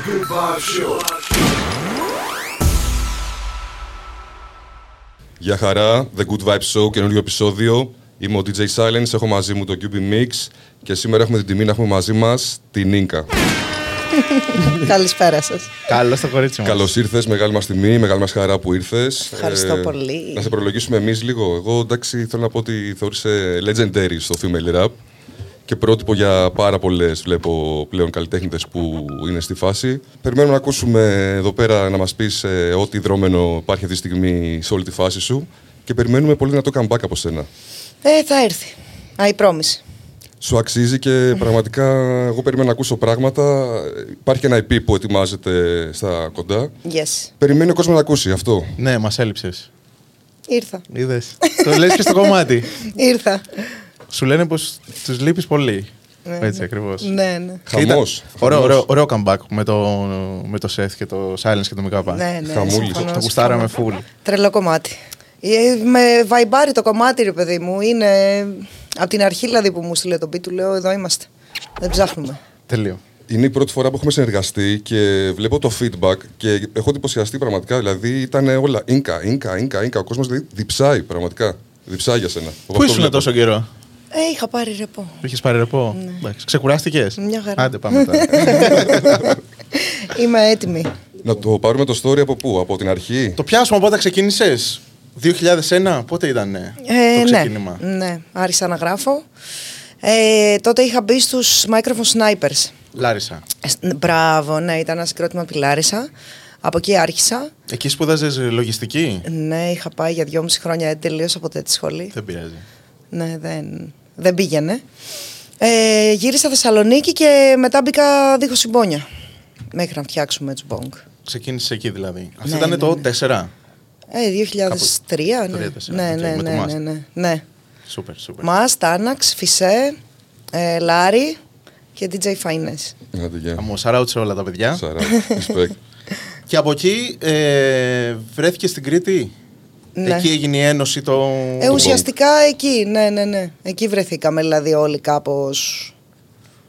Good Vibe Show. Γεια χαρά, The Good Vibe Show, καινούριο επεισόδιο. Είμαι ο DJ Silence, έχω μαζί μου το QB Mix και σήμερα έχουμε την τιμή να έχουμε μαζί μας την Νίνκα. Καλησπέρα σας. Καλό στο κορίτσι μας. Καλώς ήρθες, μεγάλη μας τιμή, μεγάλη μας χαρά που ήρθες. Ευχαριστώ πολύ. Να σε προλογίσουμε εμείς λίγο. Εγώ εντάξει, θέλω να πω ότι θεώρησε legendary στο female rap και πρότυπο για πάρα πολλές βλέπω πλέον καλλιτέχνητες που είναι στη φάση. Περιμένουμε να ακούσουμε εδώ πέρα να μας πεις ό,τι δρόμενο υπάρχει αυτή τη στιγμή σε όλη τη φάση σου και περιμένουμε πολύ να το comeback από σένα. Ε, θα έρθει. I promise. Σου αξίζει και πραγματικά εγώ περιμένω να ακούσω πράγματα. Υπάρχει και ένα EP που ετοιμάζεται στα κοντά. Yes. Περιμένει ο κόσμος να ακούσει αυτό. Ναι, μας έλειψες. Ήρθα. Είδες. το λες και στο κομμάτι. Ήρθα. Σου λένε πως τους λείπεις πολύ. Ναι, Έτσι ναι. ακριβώς. Ναι, ναι. Χαμός. Ωραίο, Χαμός. ωραίο, ωραίο comeback με το, με το Seth και το Silence και το Mikapa. ναι, ναι Χαμούλης. συμφωνώ, Το γουστάραμε συμφωνώ. full. Τρελό κομμάτι. Ε, Με βαϊμπάρει το κομμάτι, ρε παιδί μου. Είναι από την αρχή δηλαδή που μου στείλε τον beat, του λέω εδώ είμαστε. Δεν ψάχνουμε. Τελείω. Είναι η πρώτη φορά που έχουμε συνεργαστεί και βλέπω το feedback και έχω εντυπωσιαστεί πραγματικά. Δηλαδή ήταν όλα ίνκα, ίνκα, ίνκα, ίνκα. Ο κόσμος δηλαδή διψάει πραγματικά. Διψάει για σένα. Εγώ Πού αυτό ήσουν βλέπω. τόσο καιρό, Ε, είχα πάρει ρεπό. Είχες πάρει ρεπό; Εντάξει, Ξεκουράστηκες; Μια χαρά. Άντε, πάμε τώρα. Είμαι έτοιμη. Να το πάρουμε το story από πού, από την αρχή; το πιάσουμε πότε ξεκίνησες; 2001, πότε ήταν Ε, το ξεκίνημα; ναι, ναι, άρχισα να γράφω. Ε, τότε είχα μπει στους Microphone Snipers. Λάρισα. Ε, σ- Μπράβο, ναι, ήταν ένα συγκρότημα από τη Λάρισα. Από εκεί άρχισα. Εκεί σπούδαζες λογιστική; Ναι, είχα πάει για δυόμιση χρόνια, ε, τελείωσα ποτέ τη σχολή. Δεν πειράζει. Ναι, δεν, δεν πήγαινε. Ε, γύρισα Θεσσαλονίκη και μετά μπήκα δίχως συμπόνια. Μέχρι να φτιάξουμε του Bong. Ξεκίνησε εκεί δηλαδή. Αυτό Ναι, ήταν ναι, το ναι. 4. Ε, 2003, ναι. 2003, Ναι, οκ, ναι, με το ναι, Mast. ναι, ναι, ναι. Σούπερ, σούπερ. Μας, Τάναξ, Φισέ, ε, Λάρι και DJ Finesse. Άντε, γεια. Χαμό, shout σε όλα τα παιδιά. Σαρά. Respect. Και από εκεί ε, βρέθηκες στην Κρήτη; Ναι. Εκεί έγινε η ένωση το. Ε, ουσιαστικά εκεί, ναι, ναι, ναι. Εκεί βρεθήκαμε δηλαδή όλοι κάπως...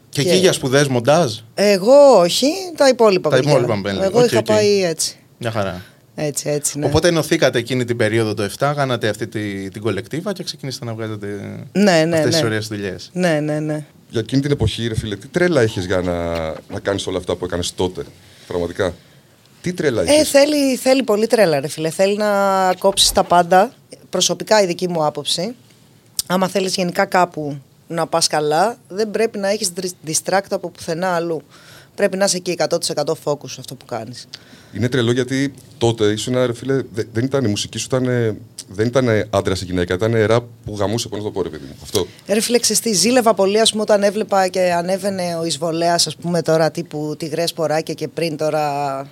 Και εκεί και- για σπουδές μοντάζ; Εγώ όχι, τα υπόλοιπα Τα παιδιά. υπόλοιπα μπέλε. Εγώ Οκ, είχα οκ. πάει έτσι. Μια χαρά. Έτσι, έτσι, ναι. Οπότε ενωθήκατε εκείνη την περίοδο το 7, κάνατε αυτή τη, την κολεκτίβα και ξεκινήσατε να βγάζετε Ναι, ναι, αυτές τις ναι. ωραίες δουλειές. Ναι, ναι, ναι. Για εκείνη την εποχή, ρε φίλε, τι τρέλα έχεις για να, να κάνεις όλα αυτά που έκανες τότε. Πραγματικά; Τι τρέλα Ε, έχεις. θέλει, θέλει πολύ τρέλα, ρε φίλε. Θέλει να κόψεις τα πάντα. Προσωπικά η δική μου άποψη. Άμα θέλεις γενικά κάπου να πας καλά, δεν πρέπει να έχεις distract από πουθενά αλλού. Πρέπει να είσαι εκεί 100% focus σε αυτό που κάνεις. Είναι τρελό γιατί τότε ήσουν, ρε φίλε, δε- δεν ήταν η μουσική σου, ήταν, ε, δεν ήταν άντρας ή γυναίκα, ήταν ραπ που γαμούσε. Πώ να το πω, ρε παιδί μου. Αυτό. Ρε φίλε, ξέρεις τι, ζήλευα πολύ ας πούμε, όταν έβλεπα και ανέβαινε ο εισβολέας, ας πούμε, τώρα τύπου τυγρές ποράκια και πριν τώρα.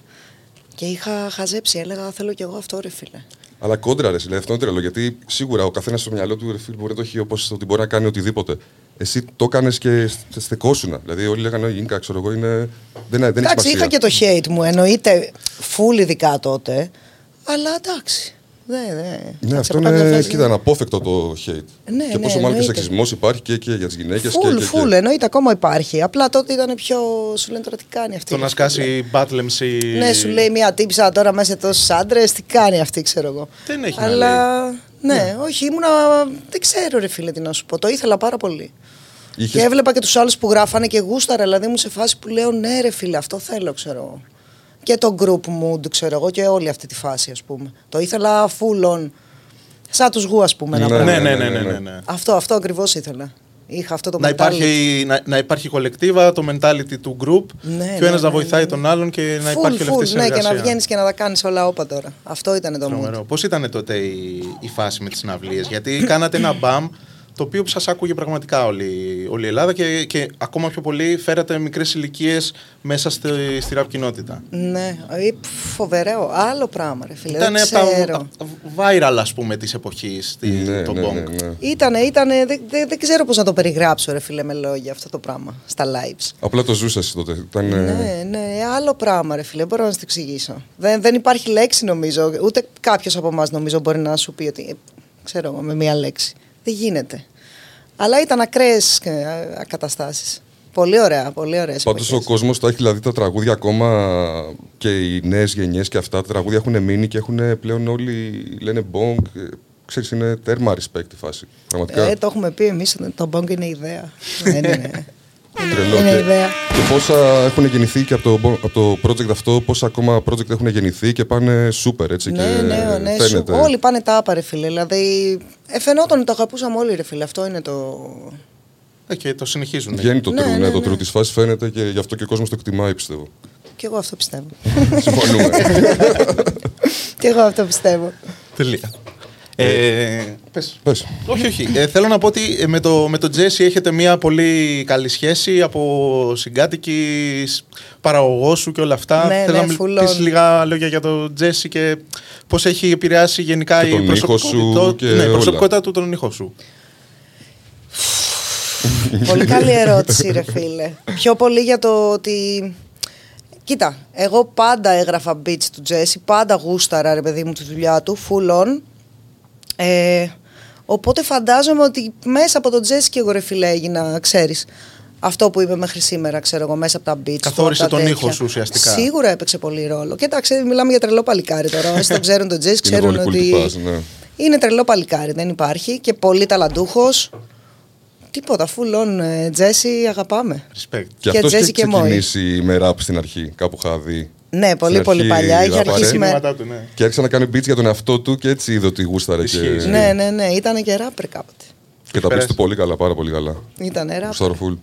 Και είχα χαζέψει, έλεγα θέλω κι εγώ αυτό, ρε φίλε. Αλλά κόντρα, ρε, δηλαδή, αυτό είναι τρελό. Γιατί σίγουρα ο καθένας στο μυαλό του ρε φίλε, μπορεί να το έχει όπως ότι μπορεί να κάνει οτιδήποτε. Εσύ το έκανες και στε- στεκόσουνα. Δηλαδή, όλοι λέγανε Ινκα, ξέρω εγώ, είναι. Δεν, δεν έχει Εντάξει, σημασία. είχα και το hate μου, εννοείται full ειδικά τότε. Αλλά εντάξει. Δε, δε. Ναι, Θα αυτό σε κάποια είναι. φάση- Κοίτα, αναπόφευκτο το hate. Ναι, και ναι, πόσο μάλλον και εννοείται. σεξισμός υπάρχει και, και για τις γυναίκες. και, Full, και, full, και. εννοείται ακόμα υπάρχει. Απλά τότε ήταν πιο. Σου λένε τώρα τι κάνει αυτή. Το να σκάσει battlems ή. Ναι, σου λέει μια τύψα τώρα μέσα σε τόσου άντρες, τι κάνει αυτή, ξέρω εγώ. Δεν έχει να Αλλά. Ναι, όχι, ήμουνα. Δεν ξέρω, ρε φίλε, τι να σου πω. Το ήθελα πάρα πολύ. Είχες- Και έβλεπα και τους άλλους που γράφανε και γούσταρα. Δηλαδή μου σε φάση που λέω ναι, ρε φίλε, αυτό θέλω, ξέρω εγώ. Και το group mood, ξέρω εγώ, και όλη αυτή τη φάση, ας πούμε. Το ήθελα full on. Σαν τους γου, ας πούμε. ένα Ναι, πράγμα. Ναι, ναι, ναι, ναι, ναι, ναι. Αυτό, αυτό ακριβώς ήθελα. Είχα αυτό το Να mentality. υπάρχει, να, να υπάρχει κολεκτίβα, το mentality του group Ναι, και ο ένας ναι, να ναι, βοηθάει ναι. τον άλλον και να Full, υπάρχει όλη αυτή η full, ναι, συνεργασία. και να βγαίνεις και να τα κάνεις όλα όπα τώρα. Αυτό ήταν το mood. Πώς ήταν τότε η, η φάση με τις συναυλίες, Γιατί κάνατε ένα μπαμ το οποίο σας άκουγε πραγματικά όλη, όλη η Ελλάδα και, και ακόμα πιο πολύ φέρατε μικρές ηλικίες μέσα στη, στη ραπ κοινότητα. Ναι, ε, φοβερό. Άλλο πράγμα, ρε φίλε. Ήταν δεν από τα, ξέρω. τα viral, ας πούμε, της εποχής, Ναι, το ναι, Bong. ναι, ναι. Ήτανε, ήτανε, δεν, δεν, δεν ξέρω πώς να το περιγράψω ρε φίλε με λόγια αυτό το πράγμα στα lives. Απλά το ζούσα εσύ τότε. Ήταν, ε, Ναι, ναι, άλλο πράγμα ρε φίλε, μπορώ να σου το εξηγήσω. Δεν, δεν υπάρχει λέξη νομίζω, ούτε κάποιος από εμάς νομίζω μπορεί να σου πει ότι, ε, ξέρω εγώ, με μία λέξη. Δεν γίνεται. Αλλά ήταν ακραίες ε, καταστάσεις. Πολύ ωραία, πολύ ωραία. Πάντως ο κόσμος τα έχει δηλαδή τα τραγούδια ακόμα και οι νέες γενιές και αυτά. Τα τραγούδια έχουν μείνει και έχουν πλέον όλοι λένε μπονγκ. ε, Ξέρεις, είναι τέρμα respect η φάση. Πραγματικά. Ε, το έχουμε πει εμείς. Το Bong είναι ιδέα. Δεν είναι. Τρελό. είναι Και, ιδέα. και πόσα έχουν γεννηθεί και από το, από το project αυτό, πόσα ακόμα project έχουν γεννηθεί και πάνε super έτσι. Ναι, και ναι, ναι. σου- φαίνεται. Όλοι πάνε τάπα, ρε φίλε. Δηλαδή, ε, φαινόταν, το αγαπούσαμε όλοι, ρε φίλε. Αυτό είναι το. Ε, και το συνεχίζουν. Βγαίνει το Ναι, true, ναι, ναι, το ναι. true της φάσης φαίνεται και γι' αυτό και ο κόσμος το εκτιμάει πιστεύω. Κι εγώ αυτό πιστεύω. Συμφωνούμε. Κι εγώ αυτό πιστεύω. Τελεία. Ε, πες. Πες. Όχι, όχι. Ε, θέλω να πω ότι ε, με το, με το Τζέσι έχετε μια πολύ καλή σχέση από συγκάτοικη, σ- παραγωγός σου και όλα αυτά. Ναι, θέλω ναι, να full πεις on. λίγα λόγια για το Τζέσι και πώς έχει επηρεάσει γενικά Και η τον ήχο προσωπικότητα, σου και ναι, η όλα. προσωπικότητα του τον ήχο σου. πολύ καλή ερώτηση, ρε φίλε. Πιο πολύ για το ότι. Κοίτα, εγώ πάντα έγραφα beats του Τζέσι, πάντα γούσταρα, ρε παιδί μου, τη δουλειά του, full on. Ε, οπότε φαντάζομαι ότι μέσα από τον Τζέσι και εγώ, ρε φίλε, έγινα, ξέρεις, αυτό που είπε μέχρι σήμερα, ξέρω εγώ, μέσα από τα beats. του, Καθόρισε από τα τον τέτοια. ήχο σου ουσιαστικά. Σίγουρα έπαιξε πολύ ρόλο. Κοίταξε, μιλάμε για τρελό παλικάρι τώρα. Όσοι τον ξέρουν τον Τζέσι, Είναι ξέρουν πολύ ότι. cool τυπάς, ναι. Είναι τρελό παλικάρι, δεν υπάρχει. Και πολύ ταλαντούχος. Τίποτα, full on. ε, Τζέσι, αγαπάμε. Respect. Και Και αυτός Jesse έχει και Μόη. ξεκινήσει με rap στην αρχή, κάπου είχα δει. Ναι, πολύ Στην πολύ αρχή παλιά. Είχε ράπαρε. αρχίσει με. Κινήματά του, ναι. Και άρχισε να κάνει beats για τον εαυτό του και έτσι είδε ότι γούσταρε και, Ισχύει, ισχύει. Ναι, ναι, ναι, ήταν και ράπερ κάποτε. και τα beats περάσει. του πολύ καλά, πάρα πολύ καλά. Ήταν ράπερ. Γουστάρω full.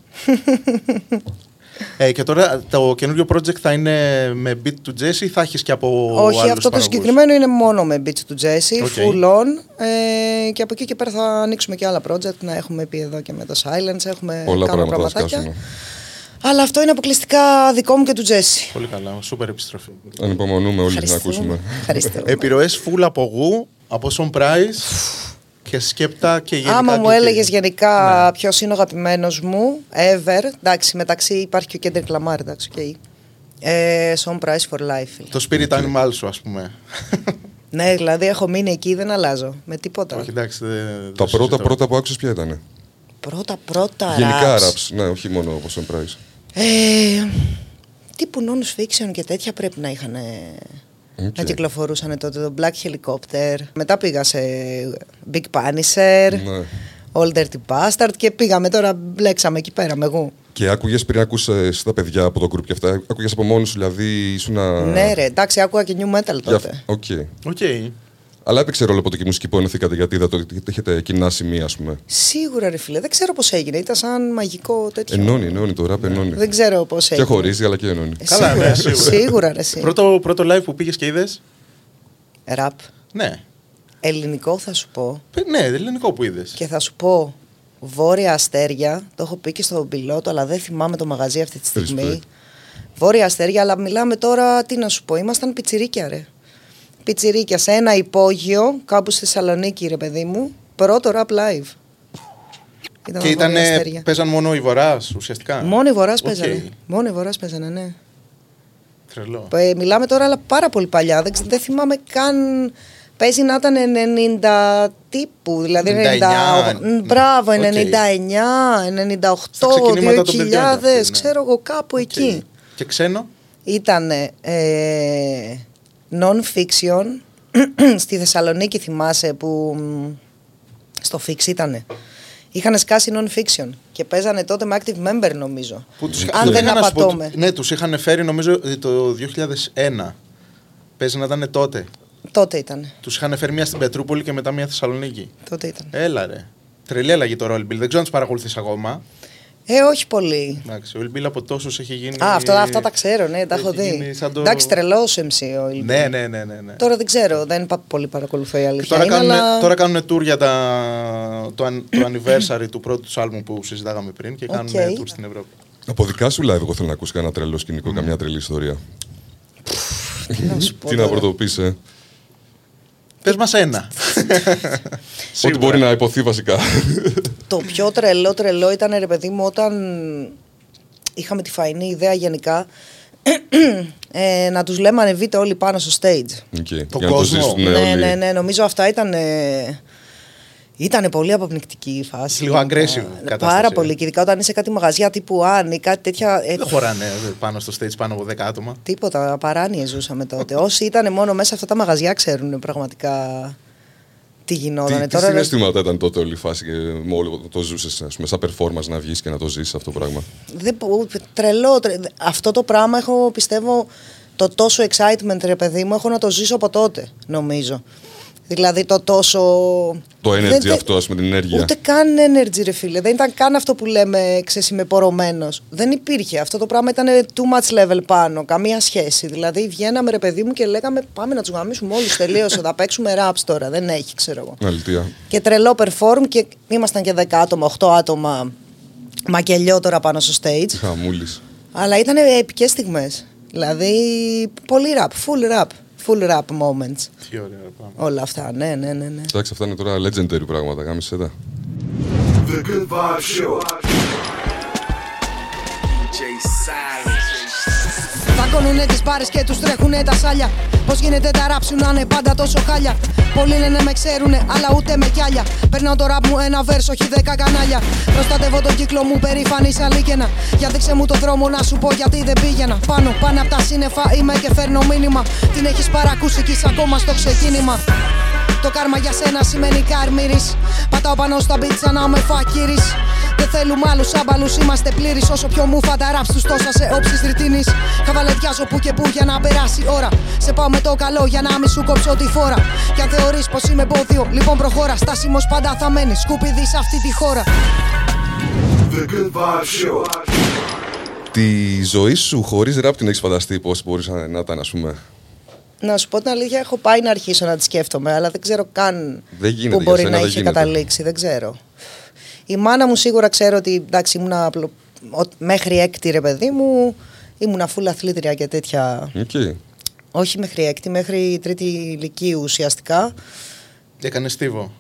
Ε, και τώρα το καινούριο project θα είναι με beat του Jesse ή θα έχεις και από Όχι, άλλους αυτό το παραγωγούς; συγκεκριμένο είναι μόνο με beats του Jesse, OK. full on. Ε, και από εκεί και πέρα θα ανοίξουμε και άλλα project. Να έχουμε πει εδώ και με το Silence. Έχουμε Πολλά κάνω πράγματα θα πραγματάκια. Σκάσουν. Αλλά αυτό είναι αποκλειστικά δικό μου και του Jesse. Πολύ καλά, σούπερ επιστροφή. Ανυπομονούμε όλοι να Ευχαριστούμε. ακούσουμε. Ευχαριστούμε. Επιρροές full από γου, από Sean Price και Skepta και γενικά. Άμα μου και- έλεγες γενικά Ναι. ποιος είναι ο αγαπημένος μου, ever. Εντάξει, μεταξύ υπάρχει και ο Kendrick Lamar, εντάξει, οκ. Ε, Sean Price for life. φίλε. Το spirit animal σου, ας πούμε. Ναι, δηλαδή έχω μείνει εκεί, δεν αλλάζω. Με τίποτα. Όχι, εντάξει. δεν- δεν Τα συζητώ. πρώτα πρώτα που άκουσες ποια ήταν. Πρώτα, πρώτα. Γενικά raps. raps, ναι, όχι μόνο από Sean Price. Ε, τύπου Non Phixion και τέτοια πρέπει να είχαν. Οκ. Να κυκλοφορούσαν τότε το Black Helicopter. Μετά πήγα σε Big Punisher, Ναι. Old Dirty Bastard και πήγαμε τώρα, μπλέξαμε εκεί πέρα με εγώ. Και άκουγες πριν ακούσες τα παιδιά από το group και αυτά, άκουγες από μόνος σου, δηλαδή ήσουν να... Ναι, ρε, εντάξει, άκουγα και nu metal τότε. OK. OK. Αλλά έπαιξε ρόλο ποτέ και η μουσική που ενωθήκατε, γιατί είδατε ότι έχετε κοινά σημεία, ας πούμε. Σίγουρα, ρε φίλε, δεν ξέρω πώς έγινε. Ήταν σαν μαγικό τέτοιο. Ενώνει, ενώνει το rap, ενώνει. Δεν ξέρω πώς Και έγινε. χωρίζει, αλλά και ενώνει. Ε, Καλά, σίγουρα, ναι, σίγουρα. σίγουρα, ρε, εσύ. Πρώτο, πρώτο live που πήγες και είδες; Ραπ. Ναι. Ελληνικό θα σου πω. Πε- Ναι, ελληνικό που είδες. Και θα σου πω Βόρεια Αστέρια. Το έχω πει και στον πιλότο, αλλά δεν θυμάμαι το μαγαζί αυτή τη στιγμή. Respect. Βόρεια Αστέρια, αλλά μιλάμε τώρα, τι να σου πω, ήμασταν πιτσιρίκια, ρε. Πιτσιρίκια σε ένα υπόγειο, κάπου στη Θεσσαλονίκη, ρε παιδί μου. Πρώτο rap live. Ήταν Και ο ήταν, Βόρεια Αστέρια. παίζαν μόνο οι Βορράς ουσιαστικά. Μόνο οι Βορράς Οκ. παίζανε. Μόνο οι Βορράς παίζανε, ναι. Τρελό. Ε, μιλάμε τώρα, αλλά πάρα πολύ παλιά. Δεν, ξε- δεν θυμάμαι καν. Παίζει να ήταν 90 τύπου, δηλαδή 99, 90. Μ, Μπράβο, οκ. 99, 98, Στα ξεκινήματα των 2000, παιδιών κι αυτή, ναι. ξέρω εγώ κάπου Οκ. εκεί. Και ξένο; Ήταν ε, Non Phixion στη Θεσσαλονίκη θυμάσαι που μ, στο Fix ήτανε. Είχαν σκάσει Non Phixion και παίζανε τότε με Active Member νομίζω. Που τους, Αν τους δεν είχαν, να σου πω, απατώμαι. Ναι, τους είχαν φέρει νομίζω ε, το 2001. Παίζει να ήταν τότε. Τότε ήταν. Τους είχαν φέρει μία στην Πετρούπολη και μετά μία Θεσσαλονίκη. Τότε ήταν. Έλα ρε. Τρελή αλλαγή το Ill Bill. Δεν ξέρω αν τους παρακολουθείς ακόμα. Ε, όχι πολύ. Εντάξει, ο Bill από τόσους έχει γίνει. Α, αυτά, αυτά τα ξέρω, ναι, τα έχω έχει γίνει δει. σαν το- Εντάξει, τρελό MC ο Ηλμπή. Ναι, ναι, ναι. ναι, ναι. Τώρα δεν ξέρω, δεν πα- πολύ παρακολουθώ η Και αλήθεια. τώρα, είναι, κάνουν, αλλά... τώρα κάνουν tour για τα, το, an- το anniversary του πρώτου τους άλμπουμ που συζητάγαμε πριν και κάνουν Οκ. tour στην Ευρώπη. Από δικά σου live, εγώ θέλω να ακούσει κανένα τρελό σκηνικό, καμιά τρελή ιστορία. Τι να σου πω Τι να τώρα. πρωτοποιήσει, ε. Πες μας ένα. Ό,τι μπορεί να ειπωθεί βασικά. Το πιο τρελό τρελό ήταν ρε παιδί μου όταν είχαμε τη φαεινή ιδέα γενικά ε, να τους λέμε ανεβείτε όλοι πάνω στο stage. Οκ, Το για να το κόσμο. ζήσουν Ναι, όλοι. ναι, ναι, νομίζω αυτά ήταν, ε, Ήταν πολύ αποπνικτική η φάση. Λίγο aggressive Ε, κατάσταση. Πάρα πολύ. Και ειδικά όταν είσαι κάτι μαγαζιά τύπου Αν ή κάτι τέτοια. ε, Δεν χωράνε πάνω στο stage πάνω από 10 άτομα. Τίποτα, παράνοιε ζούσαμε τότε. Όσοι ήταν μόνο μέσα αυτά τα μαγαζιά ξέρουν πραγματικά τι γινόταν. Τι, τι συναισθήματα ήταν τότε όλη η φάση και με όλο το ζούσες, ας πούμε, σαν performance να βγεις και να το ζήσει αυτό το πράγμα; δεν, μπο- τρελό, τρε- Αυτό το πράγμα έχω, πιστεύω, το τόσο excitement, ρε παιδί μου, έχω να το ζήσω από τότε, νομίζω. Δηλαδή το τόσο... Το energy Δεν- δεν- αυτό, ας πούμε, την ενέργεια. Ούτε καν energy, ρε φίλε. Δεν ήταν καν αυτό που λέμε, ξέρεις, είμαι πορωμένος. Δεν υπήρχε. Αυτό το πράγμα ήταν too much level πάνω. Καμία σχέση. Δηλαδή βγαίναμε, ρε παιδί μου, και λέγαμε πάμε να τους γαμίσουμε όλους. Τελείωσε. θα παίξουμε raps τώρα. Δεν έχει, ξέρω εγώ. Αλήθεια. Και τρελό perform και ήμασταν και 10 άτομα, 8 άτομα μακελιό τώρα πάνω στο stage. Χαμούλης. Αλλά ήταν επικές στιγμές. Δηλαδή, πολύ rap, full rap, full rap moments. Τι ωραία πράγμα. Όλα αυτά, ναι, ναι, ναι. ναι. Εντάξει, αυτά είναι τώρα legendary πράγματα. Γάμισε τα. The Good Vibe Show. DJ Silence. Δακώνουνε τις μπάρες και τους τρέχουνε τα σάλια. Πώς γίνεται τα rap σου να είναι πάντα τόσο χάλια; Πολλοί λένε με ξέρουνε, αλλά ούτε με κιάλια. Περνάω το rap μου ένα βέρς, όχι δέκα κανάλια. Προστατεύω τον κύκλο μου περήφανη σαν λίκαινα Για δείξε μου το δρόμο να σου πω γιατί δεν πήγαινα. Πάνω, πάνω απ' τα σύννεφα είμαι και φέρνω μήνυμα. Την έχεις παρακούσει κι είσαι ακόμα στο ξεκίνημα το κάρμα για σένα σημαίνει κάρμυρης Πατάω πάνω στα beat σαν να είμαι φακύρης. Δεν θέλουμε άλλους άμπαλους, είμαστε πλήρεις. Όσο πιο μου τα raps τους τόσα σε όψεις ρητίνης Χαβαλεδιάζω που και που για να περάσει η ώρα. Σε πάω με το καλό για να μη σου κόψω τη φόρα. Κι αν θεωρείς πως είμαι εμπόδιο, λοιπόν προχώρα. Στάσιμος πάντα θα μένεις, σκουπιδί σε αυτή τη χώρα. The Good Vybz Show. Τη ζωή σου χωρίς ραπ την έχεις φανταστεί πώς μπορούσε να να ήταν, ας πούμε; Να σου πω την αλήθεια, έχω πάει να αρχίσω να τη σκέφτομαι, αλλά δεν ξέρω καν Δεν γίνεται που για μπορεί σένα, να δεν είχε γίνεται. καταλήξει. Δεν ξέρω. Η μάνα μου σίγουρα ξέρω ότι εντάξει, ήμουν απλο... ο- μέχρι έκτη ρε παιδί μου, ήμουν φουλ αθλήτρια και τέτοια. Οκ. Όχι μέχρι έκτη, μέχρι τρίτη λυκείου ουσιαστικά. Έκανε στίβο.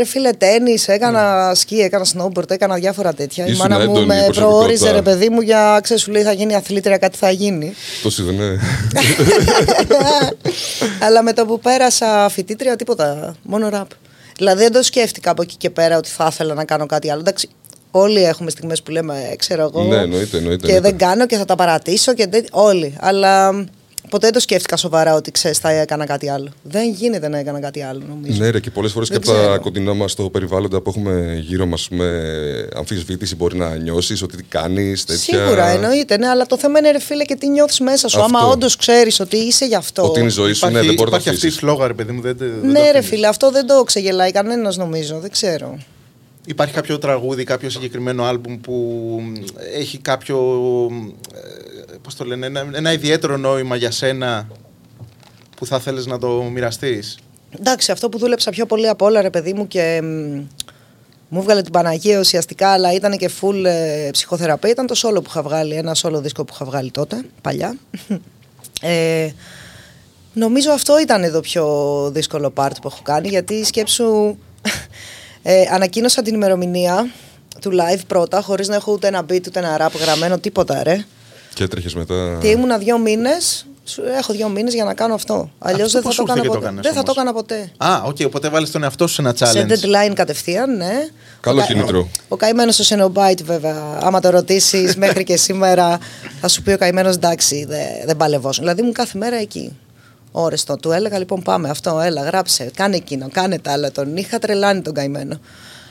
Ε, φίλε, τέννη, έκανα σκι, έκανα snowboard, έκανα διάφορα τέτοια. Ήσουν η μάνα μου έντονη με προσωπικότητα. προόριζε, ρε παιδί μου, για ξέρεις, σου λέει θα γίνει αθλήτρια, κάτι θα γίνει. Το είδε, Αλλά με το που πέρασα φοιτήτρια, τίποτα. Μόνο ραπ. Δηλαδή δεν το σκέφτηκα από εκεί και πέρα ότι θα ήθελα να κάνω κάτι άλλο. Εντάξει, όλοι έχουμε στιγμές που λέμε, ε, ξέρω εγώ. Ναι, εννοείται, εννοείται, Και εννοείται. δεν κάνω και θα τα παρατήσω και τέτοι- όλοι. Αλλά μ, ποτέ δεν το σκέφτηκα σοβαρά ότι ξέρεις, θα έκανα κάτι άλλο. Δεν γίνεται να έκανα κάτι άλλο, νομίζω. Ναι, ρε, και πολλές φορές και Δεν από τα ξέρω. κοντινά μας το περιβάλλοντα που έχουμε γύρω μας, με αμφισβήτηση μπορεί να νιώσεις ότι τι κάνεις, τέτοια. Σίγουρα εννοείται, ναι, αλλά το θέμα είναι ρε φίλε και τι νιώθεις μέσα σου. Αυτό. Άμα όντως ξέρεις ότι είσαι γι' αυτό. Ότι είναι η ζωή σου, ναι, Υπάρχει, δεν μπορείς να υπάρχει το αυτή η αφήσει. σλόγα, ρε παιδί μου. Δεν, δεν το Ναι, ρε αφήνεις. φίλε, αυτό δεν το ξεγελάει κανένας νομίζω. Δεν ξέρω. Υπάρχει κάποιο τραγούδι, κάποιο συγκεκριμένο άλμπουμ που έχει κάποιο. Ε, πώς το λένε, ένα, ένα ιδιαίτερο νόημα για σένα που θα θέλεις να το μοιραστείς; Εντάξει, αυτό που δούλεψα πιο πολύ από όλα, ρε παιδί μου, και μ, μου βγάλε την Παναγία ουσιαστικά, αλλά ήταν και full ε, ψυχοθεραπεία, ήταν το solo που είχα βγάλει, ένα solo δίσκο που είχα βγάλει τότε, παλιά. Ε, νομίζω αυτό ήταν το πιο δύσκολο part που έχω κάνει, γιατί σκέψου, ε, ανακοίνωσα την ημερομηνία του live πρώτα, χωρίς να έχω ούτε ένα beat, ούτε ένα rap γραμμένο, τίποτα ρε. Και έτρεχες μετά. Και ήμουνα δύο μήνες. Έχω δύο μήνες για να κάνω αυτό. Αλλιώς Αυτό δεν θα πώς το σου ήρθε έκανα και το ποτέ. έκανες Δεν θα το όμως; έκανα ποτέ. Α, οκ, οπότε έβαλες τον εαυτό σου σε ένα Σε challenge. deadline κατευθείαν, ναι. Καλό Ο κα- κίνητρο. Ο καημένος ο Cenobite, βέβαια, άμα το ρωτήσεις μέχρι και σήμερα, θα σου πει ο καημένος εντάξει, δεν, δεν παλευόσουν. Δηλαδή ήμουν κάθε μέρα εκεί. Ώρες το. Του έλεγα λοιπόν πάμε αυτό, έλα, γράψε, κάνε εκείνο, κάνε τα άλλα. Τον είχα τρελάνει τον καημένο.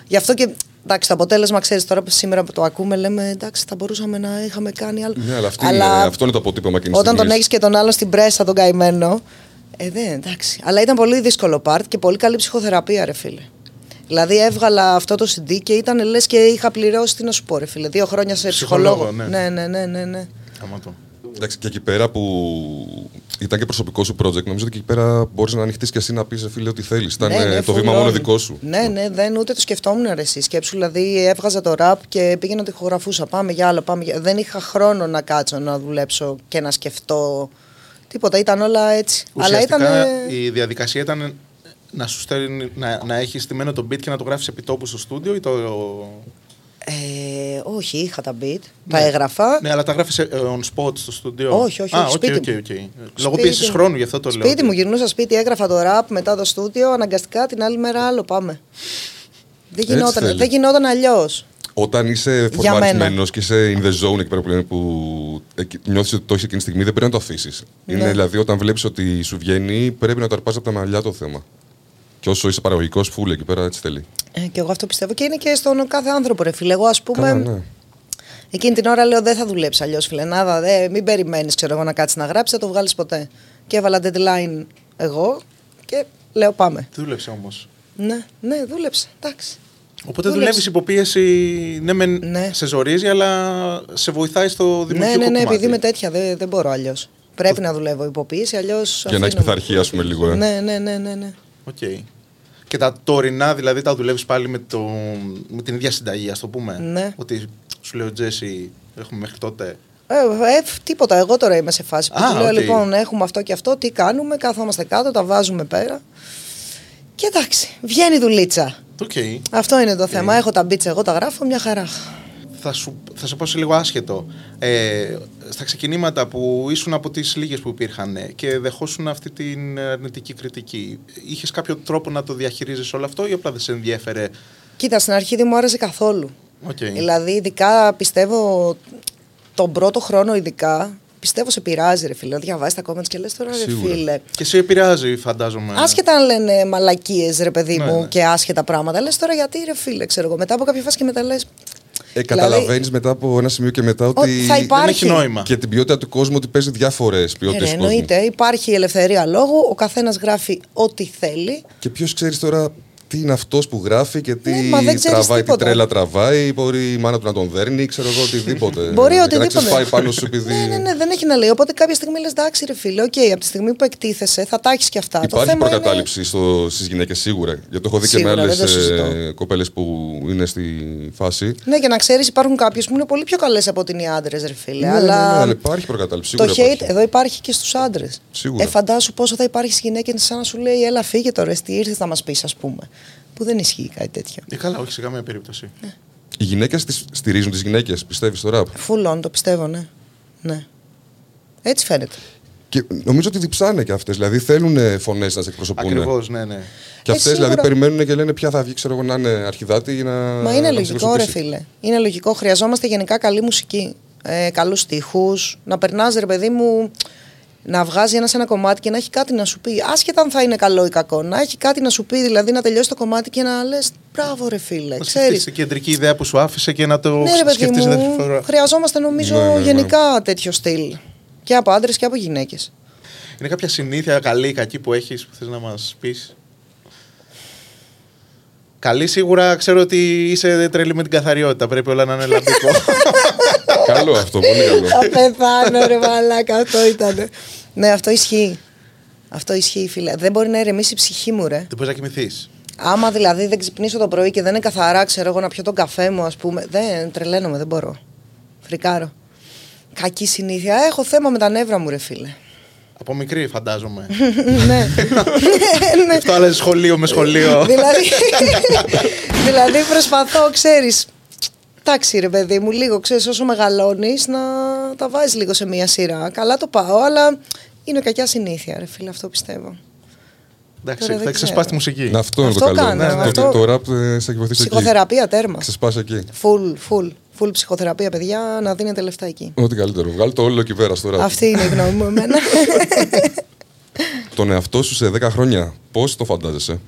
Γι' αυτό και εντάξει, το αποτέλεσμα ξέρεις τώρα που σήμερα που το ακούμε, λέμε εντάξει, θα μπορούσαμε να είχαμε κάνει άλλο. Ναι, αλλά, αυτή είναι, αυτό είναι το αποτύπωμα εκείνης Όταν τον στιγμής. έχεις και τον άλλο στην πρέσα, τον καημένο. Ε, δεν, εντάξει. Αλλά ήταν πολύ δύσκολο part και πολύ καλή ψυχοθεραπεία, ρε φίλε. Δηλαδή έβγαλα αυτό το CD και ήταν λες και είχα πληρώσει, τι να σου πω, ρε φίλε. Δύο χρόνια σε Ψυχολόγο, ψυχολόγο. ναι. Ναι, ναι, ναι, ναι. ναι. Σταματώ. Εντάξει, και εκεί πέρα που ήταν και προσωπικό σου project, νομίζω ότι εκεί πέρα μπορείς να ανοιχτείς και εσύ να πεις, φίλε, ό,τι θέλεις. Ήταν Ναι, ναι, το full βήμα on. μόνο δικό σου. Ναι, ναι, δεν ούτε το σκεφτόμουν ρε εσύ. Σκέψου, δηλαδή έβγαζα το rap και πήγαινα το ηχογραφούσα. Πάμε για άλλο, πάμε για... Δεν είχα χρόνο να κάτσω να δουλέψω και να σκεφτώ. Τίποτα, ήταν όλα έτσι. Αλλά Ουσιαστικά ήταν. η διαδικασία ήταν να σου στέλνει, να, να έχεις στημένο το beat και να το γράφεις επί τόπου στο στούντιο ή το. Ε, όχι, είχα τα beat. Τα έγραφα. Ναι, αλλά τα γράφεις on spot στο στούντιο. Όχι, όχι, Α, όχι, οκ, σπίτι οκ, μου. οκ. Λόγω Σπίτι πίεση μου. χρόνου, γι' αυτό το λέω. Σπίτι μου, γυρνούσα σπίτι, έγραφα το rap μετά το στούντιο, αναγκαστικά την άλλη μέρα άλλο πάμε. Δεν γινόταν, θέλεις. δεν γινόταν αλλιώς. Όταν είσαι Για μένα. φορμαρισμένο και είσαι in the zone εκεί πέρα που λένε που νιώθεις ότι το έχεις εκείνη τη στιγμή, δεν πρέπει να το αφήσεις. Είναι Ναι. δηλαδή όταν βλέπεις ότι σου βγαίνει, πρέπει να το αρπάζεις από τα μαλλιά το θέμα. Και όσο είσαι παραγωγικός, φούλε εκεί πέρα έτσι θέλει. Ε, και εγώ αυτό πιστεύω και είναι και στον κάθε άνθρωπο, ρε φίλε. Εγώ, ας πούμε, Καλά, ναι. εκείνη την ώρα λέω δεν θα δουλέψει αλλιώς, φιλενάδα. Δε, μην περιμένεις, ξέρω εγώ, να κάτσεις να γράψεις, θα το βγάλεις ποτέ. Και έβαλα deadline εγώ και λέω πάμε. Τι δούλεψε όμως. Ναι, ναι, δούλεψε. Εντάξει. Οπότε Δούλεψε. δουλεύεις υπό πίεση. Ναι, μεν Ναι. σε ζορίζει, αλλά σε βοηθάει στο Ναι, δημιουργικό ναι, ναι, κομμάτι. επειδή είμαι τέτοια, δεν, δεν μπορώ αλλιώς. Πρέπει να δουλεύω υπό πίεση, αλλιώς. Για να έχεις πειθαρχία, ας πούμε, λίγο. Ε. Ναι, ναι, ναι, ναι. ναι. Οκ. Και τα τωρινά, δηλαδή, τα δουλεύεις πάλι με, το, με την ίδια συνταγή, ας το πούμε. Ναι. Ότι σου λέω, Τζέσι, έχουμε μέχρι τότε. Ε, ε, τίποτα. Εγώ τώρα είμαι σε φάση που Α, του λέω: οκ. Λοιπόν, έχουμε αυτό και αυτό. Τι κάνουμε, κάθομαστε κάτω, τα βάζουμε πέρα. Και εντάξει, βγαίνει η δουλίτσα. Οκ. Αυτό είναι το θέμα. Έχω τα beats, εγώ τα γράφω μια χαρά. Θα, σου, θα σε πω σε λίγο άσχετο. Ε, στα ξεκινήματα που ήσουν από τις λίγες που υπήρχαν ε, και δεχόσουν αυτή την αρνητική κριτική, είχες κάποιο τρόπο να το διαχειρίζεις όλο αυτό ή απλά δεν σε ενδιέφερε; Κοίτα, στην αρχή δεν μου άρεσε καθόλου. Οκ. Δηλαδή, ειδικά πιστεύω τον πρώτο χρόνο, ειδικά πιστεύω σε πειράζει, ρε φίλε. Διαβάζεις τα comments και λες τώρα, ρε Σίγουρα. φίλε. Και σε επηρεάζει, φαντάζομαι. Άσχετα αν λένε μαλακίες, ρε παιδί Ναι, μου, ναι. και άσχετα πράγματα. Λες τώρα γιατί, ρε φίλε, ξέρω εγώ. Μετά από κάποια φάση και μετά λες. Ε, Καταλαβαίνεις μετά από ένα σημείο και μετά ότι. Ότι θα υπάρχει. Δεν έχει νόημα. Και την ποιότητα του κόσμου ότι παίζει διάφορες Ε, ποιότητες ρε, του κόσμου. εννοείται. Υπάρχει η ελευθερία λόγου. Ο καθένας γράφει ό,τι θέλει. Και ποιος ξέρεις τώρα τι είναι αυτός που γράφει και τι Ναι, μα δεν ξέρεις τραβάει, τι τίποτα. τρέλα τραβάει. Μπορεί η μάνα του να τον δέρνει, ξέρω εγώ οτιδήποτε. Μπορεί Και να οτιδήποτε. ξεσπάει πάνω σου επειδή. Ναι, ναι, ναι, δεν έχει να λέει. Οπότε κάποια στιγμή λες, εντάξει, ρε φίλε, οκ, από τη στιγμή που εκτίθεσαι θα τα έχεις και αυτά. το Υπάρχει θέμα προκατάληψη στο, στις γυναίκες σίγουρα. Γιατί το έχω δει Σίγουρα, και με δεν το άλλες συζητώ. ε, κοπέλες που είναι στη φάση. Είναι... Ναι, και να ξέρεις, υπάρχουν κάποιες που είναι πολύ πιο καλές από ότι είναι οι άντρες, ρε φίλε. Ναι, αλλά ναι, ναι, αλλά υπάρχει προκατάληψη. το Σίγουρα hate υπάρχει. εδώ υπάρχει και στους άντρες. Σίγουρα. Ε, φαντάσου πόσο θα υπάρχει στις γυναίκες σαν να σου λέει, Έλα, φύγε τώρα, τι ήρθες να μας πεις, ας πούμε. Που δεν ισχύει κάτι τέτοιο. Ε, καλά, όχι σε καμία περίπτωση. Οι γυναίκες τις στηρίζουν τις γυναίκες, πιστεύεις στο ραπ. Full on, το πιστεύω, ναι. ναι. Έτσι φαίνεται. Και νομίζω ότι διψάνε και αυτές. Δηλαδή θέλουν φωνές να σε εκπροσωπούν. Ακριβώς, ναι, ναι. Και Ε, αυτές δηλαδή σίγουρα. περιμένουν και λένε ποια θα βγει, ξέρω εγώ, να είναι αρχιδάτη ή να. Μα είναι να σε λογικό, ρε εκπροσωπήσει. φίλε. Είναι λογικό. Χρειαζόμαστε γενικά καλή μουσική. Ε, Καλούς στίχους. Να περνάς, ρε παιδί μου, να βγάζει ένα ένα κομμάτι και να έχει κάτι να σου πει. Άσχετα αν θα είναι καλό ή κακό. Να έχει κάτι να σου πει, δηλαδή να τελειώσει το κομμάτι και να λες: Μπράβο, ρε φίλε. Να Ξέρεις. σκεφτείς την κεντρική ιδέα που σου άφησε και να το Ναι, ρε παιδί σκεφτείς δεύτερη μου, φορά. χρειαζόμαστε νομίζω Ναι, ναι, ναι. γενικά τέτοιο στυλ. Και από άντρες και από γυναίκες. Είναι κάποια συνήθεια καλή ή κακή που έχεις που θες να μας πεις; Καλή σίγουρα ξέρω ότι είσαι τρελή με την καθαριότητα. Πρέπει όλα να είναι λαμπικό. Καλό αυτό, πολύ καλό. Θα πεθάνω, ρε μαλάκα, αυτό ήταν. Ναι, αυτό ισχύει. Αυτό ισχύει, φίλε. Δεν μπορεί να ηρεμήσει η ψυχή μου, ρε. Δεν μπορείς να κοιμηθείς. Άμα δηλαδή δεν ξυπνήσω το πρωί και δεν είναι καθαρά, ξέρω εγώ να πιω τον καφέ μου, ας πούμε. Δεν τρελαίνομαι, δεν μπορώ. Φρικάρω. Κακή συνήθεια. Έχω θέμα με τα νεύρα μου, ρε φίλε. Από μικρή φαντάζομαι. ναι. ναι. Αυτό άλλαζε σχολείο με σχολείο. δηλαδή, δηλαδή προσπαθώ, ξέρεις, εντάξει ρε παιδί μου, λίγο ξέρεις όσο μεγαλώνεις να τα βάζεις λίγο σε μία σειρά. Καλά το πάω, αλλά είναι κακιά συνήθεια ρε φίλε, αυτό πιστεύω. Εντάξει, Τώρα δεν θα ξέρω. ξεσπάσει τη μουσική. Να, αυτό είναι το Αυτό καλό. κάνω, Ναι, ναι, αυτό- Το, το ραπ ε, σε έχει βοηθήσει εκεί. Ψυχοθεραπεία τέρμα. Ξεσπάσει εκεί. Full, full, full ψυχοθεραπεία παιδιά, να δίνετε λεφτά εκεί. Ό,τι καλύτερο. Βγάλει το όλο εκεί πέρα στο ραπ. Αυτή είναι η γνώμη μου εμένα. Τον εαυτό σου σε 10 χρόνια, πώς το φαντάζεσαι;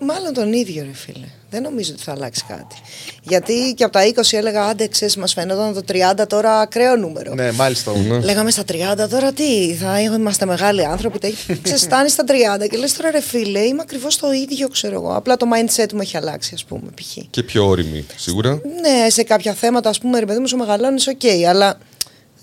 Μάλλον τον ίδιο, ρε φίλε. Δεν νομίζω ότι θα αλλάξει κάτι. Γιατί και από τα 20 έλεγα, άντε, ξέρεις, μας φαίνονταν το 30 τώρα ακραίο νούμερο. Ναι, μάλιστα. Ναι. Λέγαμε στα 30 τώρα τι, θα είμαστε μεγάλοι άνθρωποι. τα- Ξέρεις, φτάνεις στα 30 και λες τώρα ρε φίλε, είμαι ακριβώς το ίδιο, ξέρω εγώ. Απλά το mindset μου έχει αλλάξει, ας πούμε, π.χ. Και πιο ώριμη, σίγουρα. Ναι, σε κάποια θέματα, ας πούμε, ρε παιδί μου, σου μεγαλώνεις, οκ, αλλά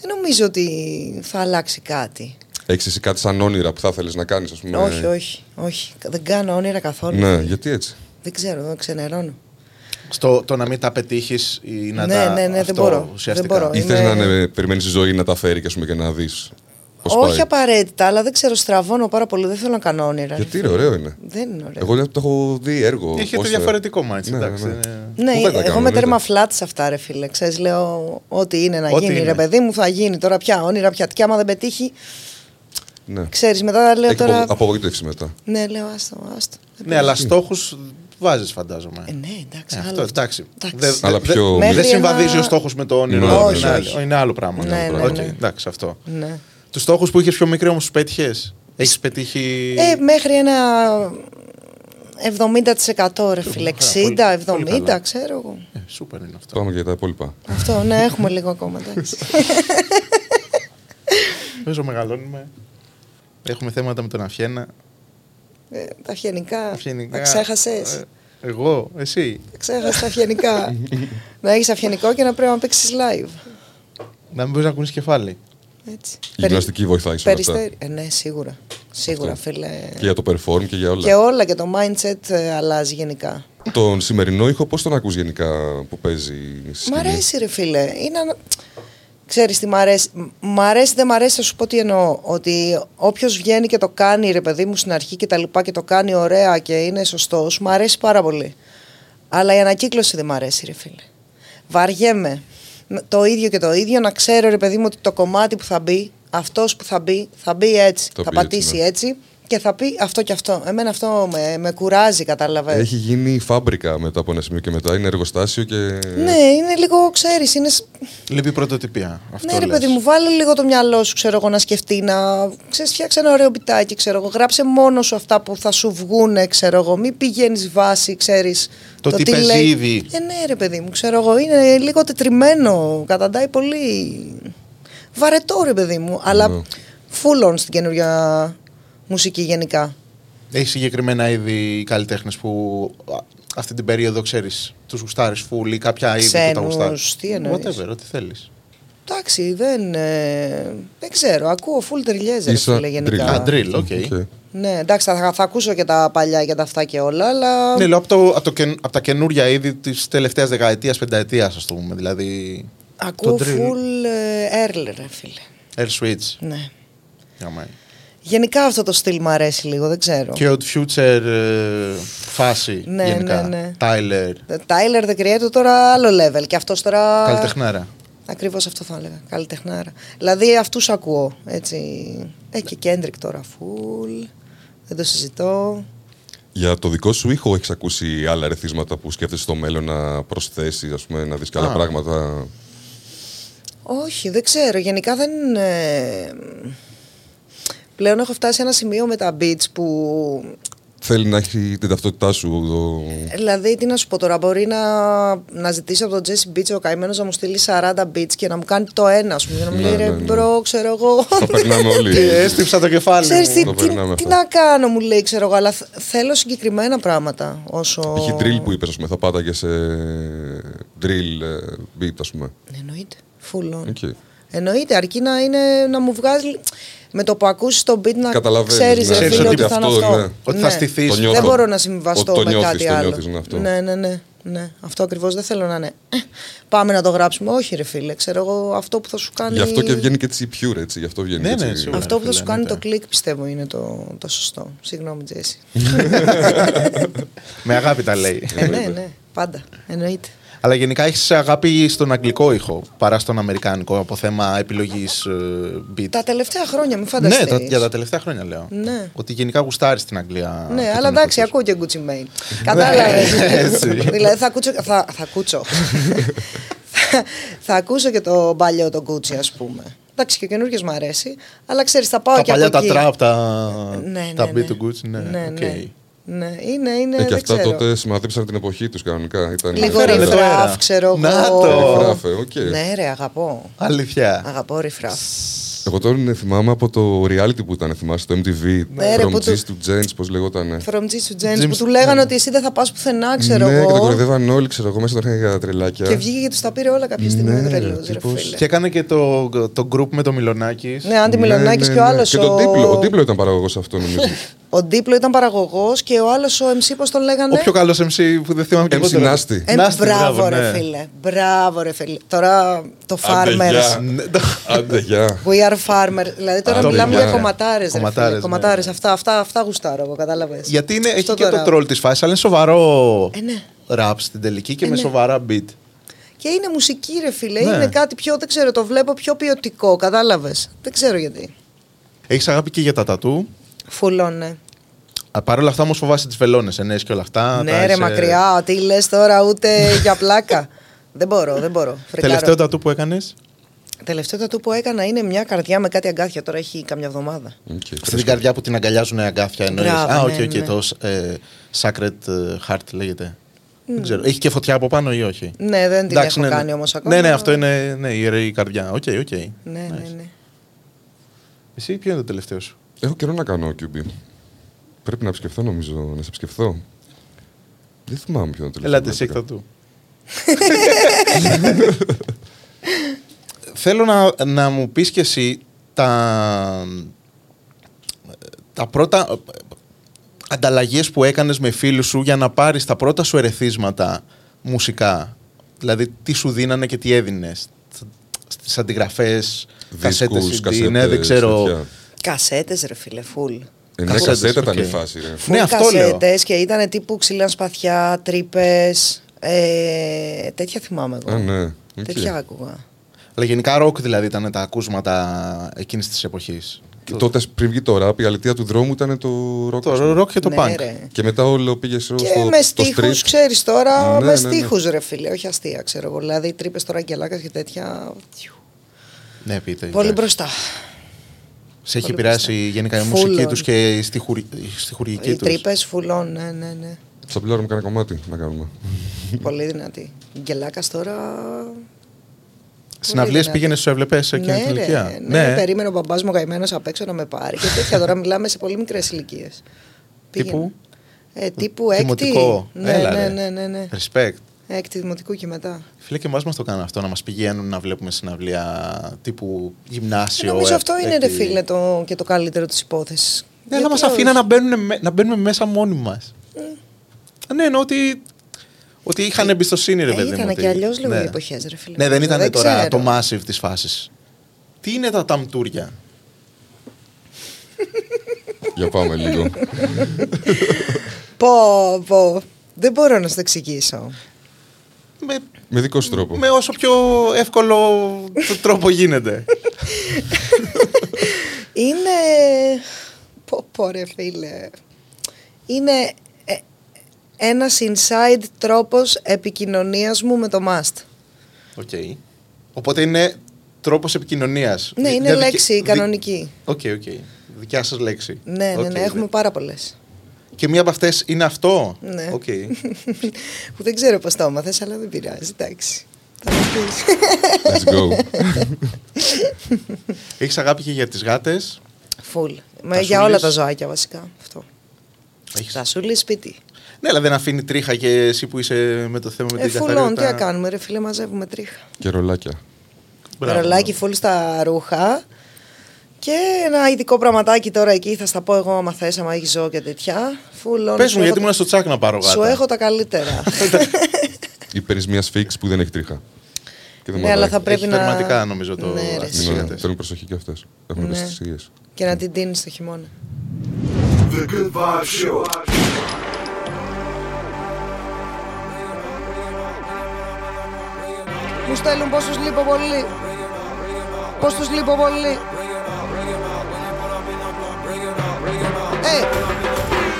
δεν νομίζω ότι θα αλλάξει κάτι. Έχεις εσύ κάτι σαν όνειρα που θα ήθελε να κάνεις, ας πούμε; Όχι, όχι, όχι. Δεν κάνω όνειρα καθόλου. Ναι, γιατί έτσι; Δεν ξέρω, δεν ξενερώνω. Στο το να μην τα πετύχεις ή να Ναι, τα. ναι, ναι, δεν αυτό μπορώ. Ουσιαστικά. Δεν μπορώ. Ή θες Είναι- να είναι, περιμένεις η ζωή να τα φέρει και, ας πούμε, και να δεις. Όχι απαραίτητα, αλλά δεν ξέρω, στραβώνω πάρα πολύ. Δεν θέλω να κάνω όνειρα. Γιατί ρε ρε, φίλε. ωραίο είναι. Δεν είναι ωραίο. Εγώ το έχω δει έργο. Έχετε πώς, ε, διαφορετικό mindset. Ναι, εντάξει, ναι. δεν είναι- Ναι, Πού δεν τα εγώ κάνουμε, είμαι τέρμα εννοείται. flat σε αυτά, ρε φίλε. Ξέρεις, λέω ό,τι είναι να Ό,τι γίνει, είναι. ρε παιδί μου, θα γίνει. Τώρα πια όνειρα, πια. Και άμα δεν πετύχει, Ναι. ξέρεις, μετά λέω Έχει τώρα. απο- απογοήτευση μετά. Ναι, λέω, άστο, άστο. Ναι, αλλά στόχους βάζεις, φαντάζομαι. Ε, ναι, εντάξει. Ε, άλλο αυτό, αυτό. εντάξει. Εντάξει. Δεν Αλλά δε- πιο- δεν Μέχρι συμβαδίζει ένα- ο στόχος με το όνειρο. Ναι, είναι όχι, άλλο- όχι. Είναι άλλο πράγμα. Ναι, ναι, Οκ, ναι. εντάξει, αυτό. Ναι. Τους στόχους που είχες πιο μικρή όμως τους πέτυχες; Έχεις πετύχει. Ε, μέχρι ένα 70% ρε φίλε. Καλά, πολύ- 60, πολύ 70, καλά. ξέρω εγώ. Ε, σούπερ είναι αυτό. Πάμε για τα υπόλοιπα. Αυτό, ναι, έχουμε λίγο ακόμα. εντάξει. Παίζω μεγαλώνουμε. Έχουμε θέματα με τον Αφιένα. Ε, τα αυγενικά. Αυγενικά. Τα ξέχασες; Ε, εγώ, εσύ. Ξέχασες τα αυγενικά. να έχεις αυγενικό και να πρέπει να παίξεις live. Να μην μπορείς να κουνήσει κεφάλι. Έτσι. Η γυμναστική βοηθάει σε όλα αυτά. Περιστέρι. Ε, ναι, σίγουρα. Σίγουρα, Αυτό. φίλε. Και για το perform και για όλα. Και όλα και το mindset ε, αλλάζει γενικά. Τον σημερινό ήχο πώς τον ακούς γενικά που παίζει στη Μ' σκηνή; αρέσει ρε φίλε. Είναι... ανα- Ξέρεις τι μ' αρέσει. Μ' αρέσει, δεν μ' αρέσει, θα σου πω τι εννοώ. Ότι όποιος βγαίνει και το κάνει ρε παιδί μου στην αρχή και τα λοιπά και το κάνει ωραία και είναι σωστός, μ' αρέσει πάρα πολύ. Αλλά η ανακύκλωση δεν μ' αρέσει ρε φίλε. Βαριέμαι. Με Το ίδιο και το ίδιο να ξέρω ρε παιδί μου ότι το κομμάτι που θα μπει, αυτός που θα μπει, θα μπει έτσι. Το θα πει έτσι, πατήσει ναι. έτσι και θα πει αυτό και αυτό. Εμένα αυτό με, με κουράζει, κατάλαβες. Έχει γίνει φάμπρικα μετά από ένα σημείο και μετά. Είναι εργοστάσιο και. Ναι, είναι λίγο, ξέρεις, είναι σ- Λείπει πρωτοτυπία. Αυτό ναι, ρε λες. παιδί μου, βάλε λίγο το μυαλό σου, ξέρω εγώ, να σκεφτεί, να ξέρεις, φτιάξε ένα ωραίο πιτάκι, ξέρω εγώ. Γράψε μόνο σου αυτά που θα σου βγούνε, ξέρω εγώ. Μην πηγαίνεις βάση, ξέρεις. Το τι παίζει ήδη. Ε, ναι, ρε παιδί μου, ξέρω εγώ. Είναι λίγο τετριμένο. Καταντάει πολύ. Βαρετό, ρε παιδί μου. Αλλά Ναι. full on στην καινούργια μουσική γενικά. Έχει συγκεκριμένα είδη καλλιτέχνες που α, αυτή την περίοδο ξέρεις, τους γουστάρεις φουλ ή κάποια είδη που τα Ξένους, γουστάρεις; τι εννοείς; Whatever, ό,τι θέλεις. Εντάξει, δεν, ε, δεν ξέρω. Ακούω full τελευταία, ρε Ίσα φίλε, γενικά. Α, drill, οκ. Οκ. Ναι, εντάξει, θα, θα ακούσω και τα παλιά και τα αυτά και όλα, αλλά. Ναι, λέω από, το, από, το, κεν- από τα καινούρια είδη της τελευταίας δεκαετίας, πενταετίας, ας το πούμε. Δηλαδή. ακούω το drill. full ε, early, ρε φίλε. Air Switch. Ναι. Για μένα. Γενικά αυτό το στυλ μου αρέσει λίγο, δεν ξέρω. Και Odd Future ε, φάση. Ναι, γενικά. ναι, ναι. Tyler. Tyler the Creator τώρα άλλο level. Και αυτός τώρα. Καλλιτεχνάρα. Ακριβώς αυτό θα έλεγα. Καλλιτεχνάρα. Δηλαδή αυτούς ακούω. Έτσι. Ε, και Kendrick τώρα full. Δεν το συζητώ. Για το δικό σου ήχο έχεις ακούσει άλλα ρεθίσματα που σκέφτεσαι στο μέλλον να προσθέσεις, ας πούμε, να δεις και άλλα Α. πράγματα; Όχι, δεν ξέρω. Γενικά δεν. ε, Πλέον έχω φτάσει σε ένα σημείο με τα beats που Θέλει να έχει την ταυτότητά σου. Το... Δηλαδή, τι να σου πω τώρα, μπορεί να, να ζητήσει από τον Jesse Beats ο καημένος να μου στείλει 40 beats και να μου κάνει το ένα, ας πούμε. και Να μου Ναι, λέει ρε ναι, ναι. bro, ξέρω εγώ. Το περνάμε όλοι. Ε, Έστυψα το κεφάλι. Ξέρεις μου. τι, Το τι, περνάμε τι αυτό. να κάνω, μου λέει, ξέρω εγώ, αλλά θ- θέλω συγκεκριμένα πράγματα. Όσο. Έχει drill που είπες, ας πούμε, θα πάταγε σε drill ε, beat, ας πούμε. Εννοείται. Full on. Οκ. Εννοείται, αρκεί να, είναι, να μου βγάζει. Με το που ακούσεις τον beat να Καταλαβαίνεις, ξέρεις, ναι. ρε Ξέρεις φίλε, ότι ότι θα είναι αυτό, αυτό. ναι. Ότι θα στηθείς. Το νιώθω. Δεν μπορώ να συμβιβαστώ Ότι το με νιώθεις, κάτι το άλλο. νιώθεις, ναι, αυτό. Ναι, ναι, ναι, ναι. Αυτό ακριβώς δεν θέλω να είναι. «Ε, Πάμε να το γράψουμε. Όχι, ρε φίλε. Ξέρω εγώ αυτό που θα σου κάνει. Γι' αυτό και βγαίνει και έτσι pure, έτσι. Γι' αυτό βγαίνει Ναι, και ναι, έτσι. σίγουρα. Αυτό που θα φίλε, σου κάνει ναι, το ναι. κλικ πιστεύω είναι το, το σωστό. Συγγνώμη, Τζέσι. Με αγάπη τα λέει. ε, ναι, ναι, πάντα. Εννοείται. Αλλά γενικά έχεις αγάπη στον αγγλικό ήχο παρά στον αμερικάνικο από θέμα επιλογής beat. Τα τελευταία χρόνια, μην Ναι, φανταστείς. τα, για τα τελευταία χρόνια λέω. Ναι. Ότι γενικά γουστάρεις στην Αγγλία. Ναι, και αλλά τον εντάξει, ήχο τους. ακούω και Gucci Mane. Κατάλαβες. Έτσι. δηλαδή θα ακούσω. Θα, θα ακούσω. θα, θα ακούσω και το παλιό το Gucci, ας πούμε. Εντάξει, και ο καινούργιος μου αρέσει. Αλλά ξέρεις, θα πάω Τα και παλιά από τα εκεί. τραπ, τα, Ναι, τα ναι, beat ναι. του Gucci, ναι. ναι, οκ. ναι. Ναι, είναι, είναι. Ε, και δεν αυτά ξέρω. τότε σημαδέψαν την εποχή τους κανονικά. Ήταν Λίγο Φέρε, φέρε. Riff Raff, ξέρω εγώ. Να το. Riff Raff, ε, οκ. Ναι, ρε, αγαπώ. Αλήθεια. Αγαπώ Riff Raff. Εγώ τώρα είναι, θυμάμαι από το reality που ήταν, θυμάσαι, το MTV. Ναι, ρε, From που G's του- to Gents, πώς λεγόταν. From G to James James- που του λέγανε ότι εσύ δεν θα πας πουθενά, ξέρω ναι, και τα εγώ. κοροϊδεύαν όλοι, ξέρω εγώ, μέσα τον είχαν για τρελάκια. Και βγήκε και τους τα πήρε όλα κάποια στιγμή. Ναι, Ναι, τρελό, ρε τύπος. φίλε. Και έκανε και το, το group με το Μιλωνάκης. Ναι, Άντι Μιλωνάκης και ο άλλος. Και τον Δίπλο, ο Δίπλο ήταν παραγωγός αυτό, νομίζω. Ο Ντίπλο ήταν παραγωγός και ο άλλος ο MC, πώς τον λέγανε; Ο πιο καλός MC που δεν θυμάμαι και εγώ. MC τώρα. Nasty. Ε, Nasty, μπράβο, ρε ναι. φίλε. Μπράβο, ρε φίλε. Τώρα το Άντε, Farmers. γεια. Ναι, το- Άντε, γεια. We are farmers. Δηλαδή τώρα Άντε, μιλάμε γεια. για κομματάρες. Κομματάρες, ναι. Κομματάρες. Αυτά, αυτά, αυτά γουστάρω εγώ, κατάλαβες. Γιατί είναι, έχει και το τρόλ της φάσης, αλλά είναι σοβαρό Ε, ναι. ραπ στην τελική και Ε, με ναι. σοβαρά beat. Και είναι μουσική, ρε φίλε. Ναι. Είναι κάτι πιο, δεν ξέρω, το βλέπω πιο ποιοτικό, κατάλαβες. Δεν ξέρω γιατί. Έχεις αγάπη και για τα τατού; Φουλ, ναι. Παρ' όλα αυτά όμως φοβάσαι τις βελόνες, ναι και όλα αυτά. ναι, τα ρε, είσαι- μακριά. Τι λες τώρα, ούτε για πλάκα. δεν μπορώ, δεν μπορώ. Φρικάρω. Τελευταίο τατού που έκανες; Τελευταίο τατού που έκανα είναι μια καρδιά με κάτι αγκάθια. Τώρα έχει καμιά εβδομάδα. Οκ, Αυτή φρέσκο. την καρδιά που την αγκαλιάζουν αγκάθια εννοείς. Μπράβο, Α, οκ, ναι, οκ, ναι. το ε, Sacred ε, Heart λέγεται. Δεν ξέρω. Έχει και φωτιά από πάνω ή όχι; Ναι, δεν την Εντάξει, έχω ναι, ναι. κάνει όμως ακόμα. Ναι, ναι, αυτό είναι ναι, η ιερή καρδιά. Οκ, οκ. Ναι, ναι, Nice. ναι. Εσύ ποιο είναι το τελευταίο σου; Έχω καιρό να κάνω QB. Πρέπει να επισκεφθώ νομίζω, να σε επισκεφθώ. Δεν θυμάμαι ποιο είναι το τελευταίο. Ελάτε, που εσύ έκανα. του. Θέλω να, να μου πεις και εσύ τα, τα πρώτα ανταλλαγές που έκανες με φίλους σου για να πάρεις τα πρώτα σου ερεθίσματα μουσικά. Δηλαδή τι σου δίνανε και τι έδινες. Στις αντιγραφές, κασέτες Δίσκους, CD, ναι, δεν κασέτες, ξέρω. τέτοια. Κασέτες, ρε φίλε, φουλ. Ε, ναι, Κασέτες, κασέτα ήταν οκ. η φάση. Ρε. Φουλ Ναι, αυτό λέω. κασέτες και ήταν τύπου Ξύλινα Σπαθιά, Τρύπες. Ε, τέτοια θυμάμαι εγώ. Α, ναι. Οκ. Τέτοια άκουγα. Αλλά γενικά ροκ δηλαδή ήταν τα ακούσματα εκείνης της εποχής. Και τότε πριν βγει το rap, η αλήθεια του δρόμου ήταν το rock. ας Το πούμε. ροκ και το ναι, punk. ρε. Και μετά όλο πήγε στο, Και στο, με στο στίχους, street. ξέρεις τώρα, Ναι, με ναι, ναι. στίχους ρε φίλε, όχι αστεία ξέρω εγώ. Δηλαδή τρύπες τώρα αγγελάκας και τέτοια. τιου, Ναι, πείτε. Πολύ εντάξει. μπροστά. Σε έχει Πολύ επηρεάσει μπροστά. γενικά η Full μουσική on. τους και η στιχουρι... η στιχουργική Οι τους. τρύπες φουλών, ναι, ναι, ναι. Θα πληρώνουμε κανένα κομμάτι να κάνουμε. Πολύ δυνατή. Αγγελάκας τώρα... Συναυλίες δυνατή. πήγαινες στους έβλεπες σε εκείνη ναι, την ρε, ηλικία; ναι, περίμενε ο μπαμπάς μου καημένος απ' έξω να με πάρει και τέτοια τώρα μιλάμε σε πολύ μικρές ηλικίες. Τύπου; Ε, τύπου έκτη. Δημοτικό. Ναι, Έλα, ναι, ρε. ναι, ναι, ναι. Respect. Έκτη δημοτικού και μετά. Φίλε και εμάς μας το κάνουν αυτό, να μας πηγαίνουν να βλέπουμε συναυλία τύπου γυμνάσιο. Νομίζω ε, αυτό είναι ρε έκτη. φίλε το, και το καλύτερο της υπόθεσης. Ναι, αλλά Γιατί μας αφήναν να όχι. μπαίνουν, με- να μπαίνουμε μέσα μόνοι μας. Ναι, εννοώ ότι, ότι είχαν εμπιστοσύνη ρε Ε, παιδί μου. ήταν ότι- και αλλιώς λίγο ναι. οι εποχές ρε φίλε. Ναι, δεν ήταν Δεν τώρα ξέρω. το massive της φάσης. Τι είναι τα ταμτούρια; Για πάμε λίγο. Πω, πω. Δεν μπορώ να σου το εξηγήσω. Με, Με δικό σου τρόπο. με όσο πιο εύκολο το τρόπο γίνεται. Είναι. Πω, πω ρε φίλε. Είναι ε, ένας inside τρόπος επικοινωνίας μου με το must. Οκ. Οπότε είναι τρόπος επικοινωνίας. Ναι, Δι- είναι μια δικη- λέξη δι- κανονική. Οκ, οκ. Δικιά σας λέξη. Ναι, ναι, Οκ, ναι, έχουμε δε- πάρα πολλές. Και μία από αυτές είναι αυτό; Ναι. Οκ. Που δεν ξέρω πώς το έμαθες, αλλά δεν πειράζει, εντάξει. Θα μου πεις. Let's go. Έχεις αγάπη και για τις γάτες; Φουλ. Μα Τα για όλα σούλεις. τα ζωάκια βασικά. Αυτό. Έχεις... Τα σούλη σπίτι. Ναι, αλλά δεν αφήνει τρίχα και εσύ που είσαι με το θέμα με Ε, την φουλών, τι καθαριότητα. να κάνουμε, ρε φίλε, μαζεύουμε τρίχα. Και ρολάκια. Μπράβο. Ρολάκι φουλ στα ρούχα. Και ένα ειδικό πραγματάκι τώρα εκεί, θα στα πω εγώ άμα θες, άμα έχεις ζώο και τέτοια. Φουλ on, Πες σου μου, γιατί έχω- ήμουν στο τσάκ να πάρω γάτα. Σου έχω τα καλύτερα. Ή παίρνει μια σφίξ που δεν έχει τρίχα. Και δεν ναι, αλλά μαράει. θα πρέπει Έχει να. θερματικά, νομίζω, το Ναι, ρε, αυτές οι εσύ. Ναι, γάτες. θέλουν προσοχή και αυτές. Έχουν Ναι. ευαισθησίε. Και να την τίνεις το χειμώνα. The Good Vibe Show. Μου στέλνουν πως τους λείπω πολύ. Πως τους λείπω πολύ. Ε,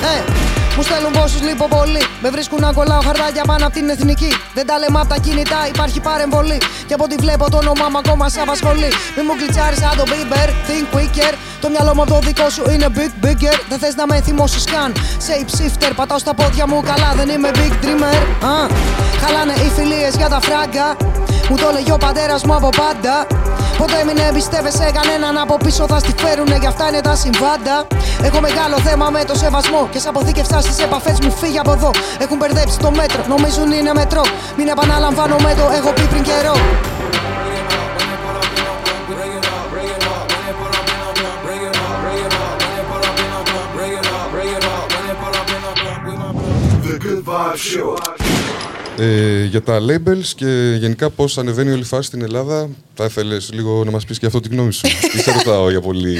ε, μου στέλνουν πόσους λείπω πολύ. Με βρίσκουν να κολλάω χαρτάκια πάνω από την εθνική. Δεν τα λέμε από τα κινητά, υπάρχει παρεμβολή. Και από ό,τι βλέπω το όνομά μου ακόμα σε απασχολεί. Μη μου κλιτσάρεις σαν τον Bieber, think quicker. Το μυαλό μου από το δικό σου είναι big bigger. Δεν θες να με θυμώσεις καν. Shape shifter, πατάω στα πόδια μου καλά, δεν είμαι big dreamer. Α, χαλάνε οι φιλίες για τα φράγκα. Μου το λέγει ο πατέρας μου από πάντα. Ποτέ μην εμπιστεύεσαι κανέναν από πίσω θα στη φέρουνε, γι' αυτά είναι τα συμβάντα. Έχω μεγάλο θέμα με το σεβασμό και σε αποθήκευσα στι επαφές μου, φύγε από εδώ. Έχουν μπερδέψει το μέτρο, νομίζουν είναι μετρό. Μην επαναλαμβάνω με το έχω πει πριν καιρό. The Good Vibe Show. Ε, για τα labels και γενικά πώς ανεβαίνει όλη η φάση στην Ελλάδα, θα ήθελες λίγο να μας πεις και αυτό τη γνώμη σου; Ή σε ρωτάω για πολύ;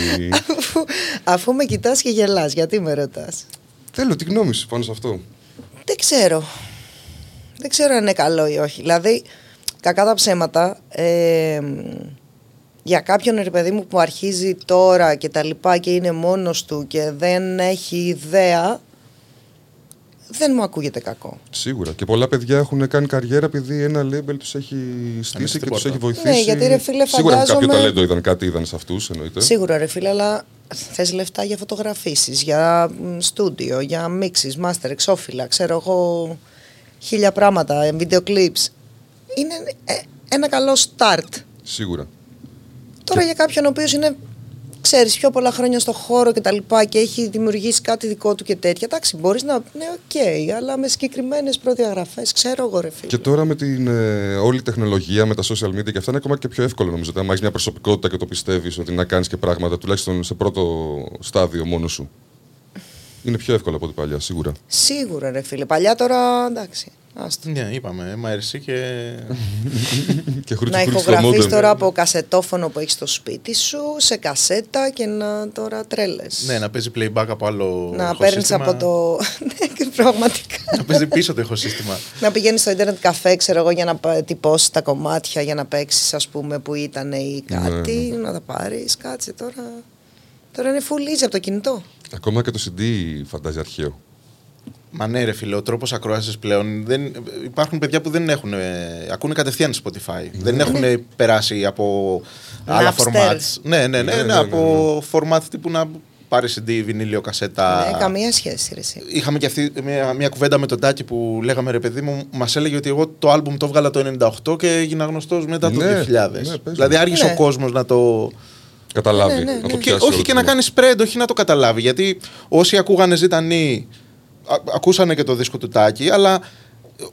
Αφού, αφού με κοιτάς και γελάς, γιατί με ρωτάς; Θέλω τη γνώμη σου πάνω σε αυτό. Δεν ξέρω. Δεν ξέρω αν είναι καλό ή όχι. Δηλαδή, κακά τα ψέματα, ε, για κάποιον ρε παιδί μου που αρχίζει τώρα και τα λοιπά και είναι μόνος του και δεν έχει ιδέα, δεν μου ακούγεται κακό. Σίγουρα. Και πολλά παιδιά έχουν κάνει καριέρα επειδή ένα label τους έχει στήσει στην και τους πόρτα. έχει βοηθήσει. Ναι, γιατί, ρε φίλε, Σίγουρα κάποιο φαντάζομαι- ταλέντο είδαν κάτι, είδαν σε αυτούς εννοείται. Σίγουρα ρε φίλε, αλλά θες λεφτά για φωτογραφίσεις, για μ, στούντιο, για μίξεις, μάστερ, εξώφυλλα, ξέρω εγώ, χίλια πράγματα, ε, video clips. Είναι ε, ένα καλό start. Σίγουρα. Τώρα για κάποιον ο οποίος είναι, ξέρεις, πιο πολλά χρόνια στο χώρο και τα λοιπά και έχει δημιουργήσει κάτι δικό του και τέτοια, εντάξει, μπορείς να, ναι, οκ, αλλά με συγκεκριμένες προδιαγραφές, ξέρω εγώ ρε φίλε. Και τώρα με την ε, όλη τεχνολογία, με τα social media και αυτά είναι ακόμα και πιο εύκολο νομίζω. Αν έχεις μια προσωπικότητα και το πιστεύεις ότι να κάνεις και πράγματα, τουλάχιστον σε πρώτο στάδιο μόνο σου. Είναι πιο εύκολο από ό,τι παλιά, σίγουρα. Σίγουρα ρε φίλε, παλιά τώρα, εντάξει, άστο. Ναι, είπαμε, MRC και. και χρούτσι Να χρούτσι στο ηχογραφείς modem. τώρα από κασετόφωνο που έχεις στο σπίτι σου, σε κασέτα και να τώρα τρέλες. ναι, να παίζει playback από άλλο. να παίρνεις ηχοσύστημα. από το. ναι, και πραγματικά. να παίζει πίσω το ηχοσύστημα. να πηγαίνεις στο Ιντερνετ καφέ, ξέρω εγώ, για να πα- τυπώσεις τα κομμάτια, για να παίξεις, ας πούμε, που ήταν ή κάτι. Ναι, Να τα πάρεις, κάτσε τώρα. Τώρα είναι full easy από το κινητό. Ακόμα και το CD φαντάζει αρχαίο. Μα ναι, ρε φίλε, ο τρόπος ακρόασης πλέον. Δεν, υπάρχουν παιδιά που δεν έχουν. Ε, ακούνε κατευθείαν Spotify. Δεν έχουν περάσει από άλλα Napster. formats. Ναι, ναι, ναι, ναι, Ναι, ναι, από format τύπου να πάρει CD, βινίλιο, κασέτα. Ναι, καμία σχέση, ρε, εσύ. Είχαμε και αυτή μια, μια κουβέντα με τον Τάκη που λέγαμε ρε παιδί μου, μας έλεγε ότι εγώ το άλμπουμ το έβγαλα το 98 και έγινα γνωστός μετά το Ναι, 2000. ναι, παίζει. δηλαδή άργησε Ναι. ο κόσμος να το. Καταλάβει. Ναι, ναι, να το ναι. Και, πιάσει όχι όλο και το να κομμάτι. κάνει spread, όχι να το καταλάβει. Γιατί όσοι ακούγανε ζητανή, α- ακούσανε και το δίσκο του Τάκη, αλλά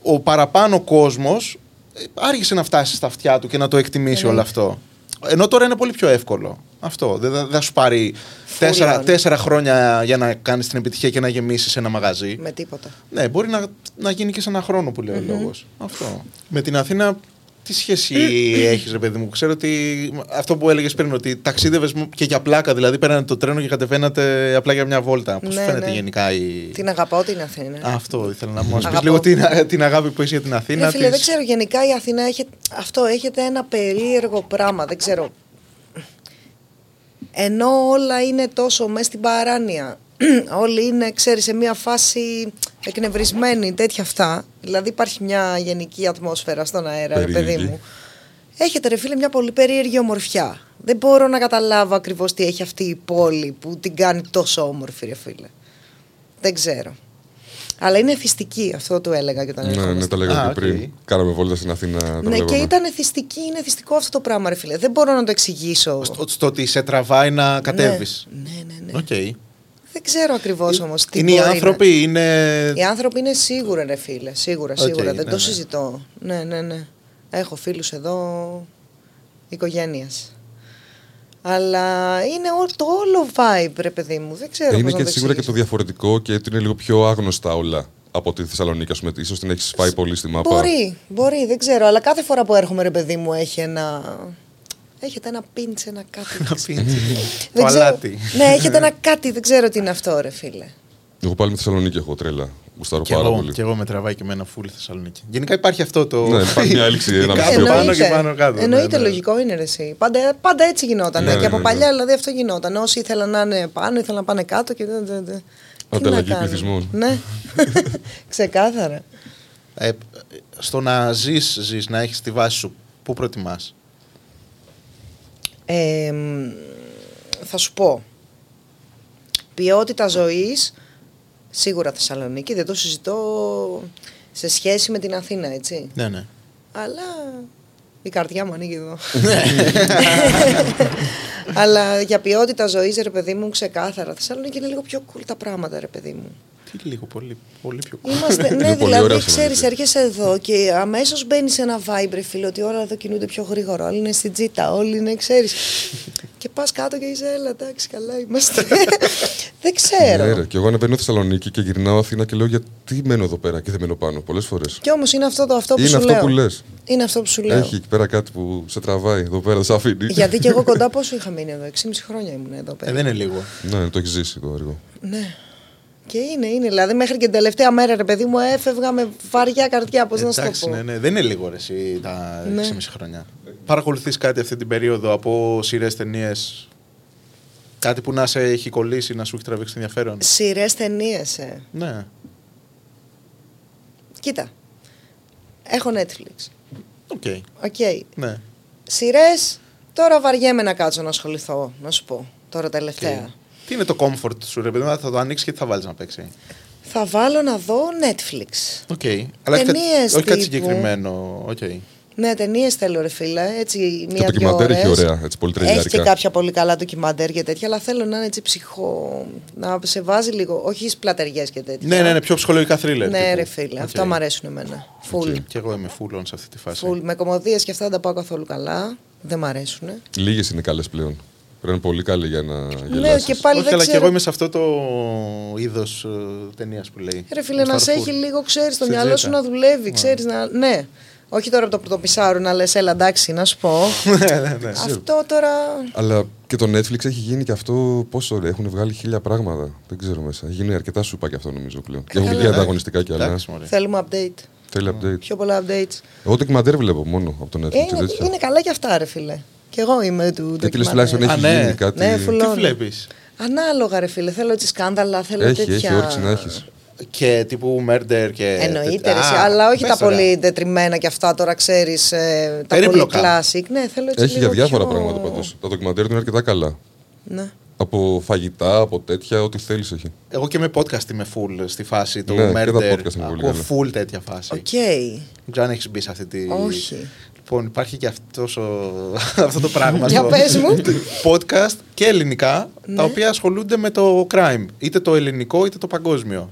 ο παραπάνω κόσμος άργησε να φτάσει στα αυτιά του και να το εκτιμήσει όλο αυτό. Ενώ τώρα είναι πολύ πιο εύκολο. Αυτό. Δεν δεν θα σου πάρει τέσσερα, on. τέσσερα χρόνια για να κάνεις την επιτυχία και να γεμίσεις ένα μαγαζί. Με τίποτα. Ναι, μπορεί να, να γίνει και σε ένα χρόνο που λέει ο λόγος. Αυτό. Με την Αθήνα, τι σχέση έχεις, ρε παιδί μου; Ξέρω ότι αυτό που έλεγες πριν, ότι ταξίδευες και για πλάκα, δηλαδή πέρανε το τρένο και κατεβαίνατε απλά για μια βόλτα. Πώς Ναι, φαίνεται ναι. γενικά η. Την αγαπάω την Αθήνα. Α, Αυτό ήθελα να μου πεις Αγαπώ. λίγο την, την αγάπη που έχει για την Αθήνα. Ναι, φίλε, δεν της- ξέρω. Γενικά η Αθήνα έχει, αυτό έχετε ένα περίεργο πράγμα. Δεν ξέρω. Ενώ όλα είναι τόσο μέσα στην παράνοια. Όλοι είναι, ξέρεις, σε μια φάση εκνευρισμένοι, τέτοια αυτά. Δηλαδή υπάρχει μια γενική ατμόσφαιρα στον αέρα, ρε παιδί Περίεργη. μου. Έχετε ρε φίλε μια πολύ περίεργη ομορφιά. Δεν μπορώ να καταλάβω ακριβώς τι έχει αυτή η πόλη που την κάνει τόσο όμορφη ρε φίλε. Δεν ξέρω. Αλλά είναι εθιστική, αυτό το έλεγα και όταν Ναι, ερχόμαστε. ναι, τα λέγαμε Α, και οκ. πριν. Κάναμε βόλτα στην Αθήνα. τα Ναι, και βλέπαμε. ήταν εθιστική, είναι εθιστικό αυτό το πράγμα, ρε φίλε. Δεν μπορώ να το εξηγήσω. Στο, στο ότι σε τραβάει να κατέβεις. Ναι, ναι, ναι. Οκ. Δεν ξέρω ακριβώς όμως τι Είναι οι μπορεί να- άνθρωποι, είναι. Οι άνθρωποι είναι σίγουρα, ρε φίλε. Σίγουρα, Οκ, σίγουρα. ναι, Δεν ναι. το συζητώ. Ναι, ναι, ναι. Έχω φίλους εδώ οικογένειας. Αλλά είναι ό- το όλο vibe, ρε παιδί μου. Δεν ξέρω. Ε, πώς Είναι να και το σίγουρα και το εξηγήσω. διαφορετικό και ότι είναι λίγο πιο άγνωστα όλα από τη Θεσσαλονίκη. Α πούμε, ίσως την έχεις φάει πολύ στη μάπα. Μπορεί, μπορεί, δεν ξέρω. Αλλά κάθε φορά που έρχομαι, ρε παιδί μου, έχει ένα. Έχετε ένα πίντς, ένα κάτι. Να πίνει. Δεν Το ξέρω- αλάτι. Ναι, έχετε ένα κάτι, δεν ξέρω τι είναι αυτό, ρε φίλε. Εγώ πάλι με Θεσσαλονίκη έχω τρέλα. Γουστάρω Και πάρα εγώ, πολύ. και εγώ με τραβάει και με ένα full Θεσσαλονίκη. Γενικά υπάρχει αυτό το. Ναι, υπάρχει μια έλξη, ένα Κάτω μισό. πάνω και πάνω κάτω. Εννοείται, ναι, ναι. λογικό είναι ρε, εσύ. Πάντα, πάντα έτσι γινόταν. Ναι, και από ναι, παλιά ναι. δηλαδή αυτό γινόταν. Όσοι ήθελαν να είναι πάνω, ήθελαν να πάνε κάτω και. δεν- δεν- δεν- Τι να Ανταλλαγή κάνουν. πληθυσμών. Ναι, ξεκάθαρα. Ε, στο να ζεις, ζεις, να έχεις τη βάση σου, πού προτιμάς; Ε, μ, θα σου πω. Ποιότητα ζωής, σίγουρα Θεσσαλονίκη, δεν το συζητώ σε σχέση με την Αθήνα, έτσι. Ναι, ναι. Αλλά η καρδιά μου ανοίγει εδώ. Αλλά για ποιότητα ζωής, ρε παιδί μου, ξεκάθαρα. Θεσσαλονίκη είναι λίγο πιο cool τα πράγματα, ρε παιδί μου. Τι λίγο, πολύ, πολύ πιο cool. Είμαστε, ναι, Είναι πολύ δηλαδή, ωραία ξέρεις, Θεσσαλονίκη. έρχεσαι εδώ και αμέσως μπαίνεις σε ένα vibe, ρε φίλε, ότι όλα εδώ κινούνται πιο γρήγορα. Όλοι είναι στην τζίτα, όλοι είναι, ξέρεις. και πας κάτω και είσαι, έλα, εντάξει, καλά είμαστε. δεν ξέρω. Ναι, ρε, και εγώ ανεβαίνω Θεσσαλονίκη και γυρνάω Αθήνα και λέω γιατί μένω εδώ πέρα και δεν μένω πάνω. Πολλές φορές. Κι όμως είναι αυτό, το, αυτό που Είναι σου αυτό λέω. που λες. Είναι αυτό που σου λέω. Έχει εκεί πέρα κάτι που σε τραβάει εδώ πέρα, δεν σε αφήνει. Γιατί και εγώ κοντά πόσο είχα μείνει εδώ, 6,5 χρόνια ήμουν εδώ πέρα. Ε, δεν είναι λίγο. Ναι, το έχεις ζήσει το έργο. Ναι. Και είναι, είναι. Δηλαδή μέχρι και την τελευταία μέρα, ρε παιδί μου, έφευγα με βαριά καρδιά. Πώς να σου το Εντάξει, πω. ναι, ναι. Δεν είναι λίγο ρε, εσύ, τα Ναι. 6,5 χρόνια. Παρακολουθείς κάτι αυτή την περίοδο από σειρές ταινίες; Κάτι που να σε έχει κολλήσει, να σου έχει τραβήξει ενδιαφέρον; Σειρές ταινίες, ε. Ναι. Κοίτα. Έχω Netflix. Οκ. Οκ. Ναι. Σειρές. Τώρα βαριέμαι να κάτσω να ασχοληθώ, να σου πω. Τώρα τελευταία. Τι είναι το comfort σου, ρε παιδί μου, θα το ανοίξεις και τι θα βάλεις να παίξει; Θα βάλω να δω Netflix. Οκ. Αλλά όχι κάτι- Ταινίες όχι κάτι τύπου. συγκεκριμένο. Οκ. Ναι, ταινίες θέλω, ρε φίλε. Έτσι, μία το ντοκιμαντέρ έχει ωραία, έτσι, πολύ Έχει και τρελιάρικα. κάποια πολύ καλά ντοκιμαντέρ και τέτοια, αλλά θέλω να είναι έτσι psycho. Να σε βάζει λίγο. Όχι σπλατεριές και τέτοια. Ναι, ναι, ναι, πιο ψυχολογικά thriller. Ναι, τύπου. ρε φίλε. Οκ. Αυτά μου αρέσουν εμένα. Φουλ. Και εγώ είμαι full on σε αυτή τη φάση. Φουλ. Με κομμωδίες και αυτά δεν τα πάω καθόλου καλά. Δεν μ' αρέσουν. Λίγες είναι καλές πλέον. Πρέπει να είναι πολύ καλή για να Ναι, γελάσεις. και πάλι Όχι, δεν αλλά και ξέρω. εγώ είμαι σε αυτό το είδος ταινίας που λέει. Ρε φίλε, να Star σε Full. έχει λίγο, ξέρεις, το Σε μυαλό σου τζέτα. να δουλεύει, ξέρεις να. Ναι. Όχι τώρα από το πρωτοπισάρο να λες, έλα εντάξει, να σου πω. Ναι, ναι, ναι. αυτό τώρα. Αλλά και το Netflix έχει γίνει και αυτό πόσο ρε, έχουν βγάλει χίλια πράγματα. Δεν ξέρω μέσα. Έχει γίνει αρκετά σούπα και αυτό νομίζω πλέον. Και έχουν Καλά. βγει ανταγωνιστικά κι άλλα. Εντάξει, μωρέ. Θέλουμε update. Θέλει update. Πιο πολλά updates. Εγώ ντοκιμαντέρ βλέπω μόνο από το Netflix Ε, και είναι, τέτοια. είναι καλά και αυτά, ρε φίλε. Και εγώ είμαι του Γιατί λες ντοκιμαντέρ. τουλάχιστον έχει Α, ναι. γίνει κάτι. Ναι, φουλ- Τι Φουλώνει. βλέπεις; Ανάλογα, ρε φίλε. Θέλω έτσι σκάνδαλα, θέλω Έχει, τέτοια. έχει, όρεξη να έχεις. Και τύπου murder και. Εννοείται, Α, ρε, εσύ, αλλά όχι πες τα τώρα. πολύ τετριμένα και αυτά τώρα ξέρεις. Ε, τα πολύ Περίπλοκα. classic. Ναι, θέλω έτσι Έχει για λίγο διάφορα πιο- πράγματα πάντως. Τα ντοκιμαντέρ του είναι αρκετά καλά. Ναι. Από φαγητά, από τέτοια, ό,τι θέλεις έχει. Εγώ και με podcast είμαι full στη φάση του Ναι, και τα murder. podcast είναι πολύ Ακούω καλά. full τέτοια φάση. Οκ. Δεν ξέρω αν έχεις μπει σε αυτή τη. Όχι. Λοιπόν, υπάρχει και αυτός ο... αυτό το πράγμα Για στο πες μου. Ναι. podcast και ελληνικά, τα οποία ασχολούνται με το crime. Είτε το ελληνικό είτε το παγκόσμιο.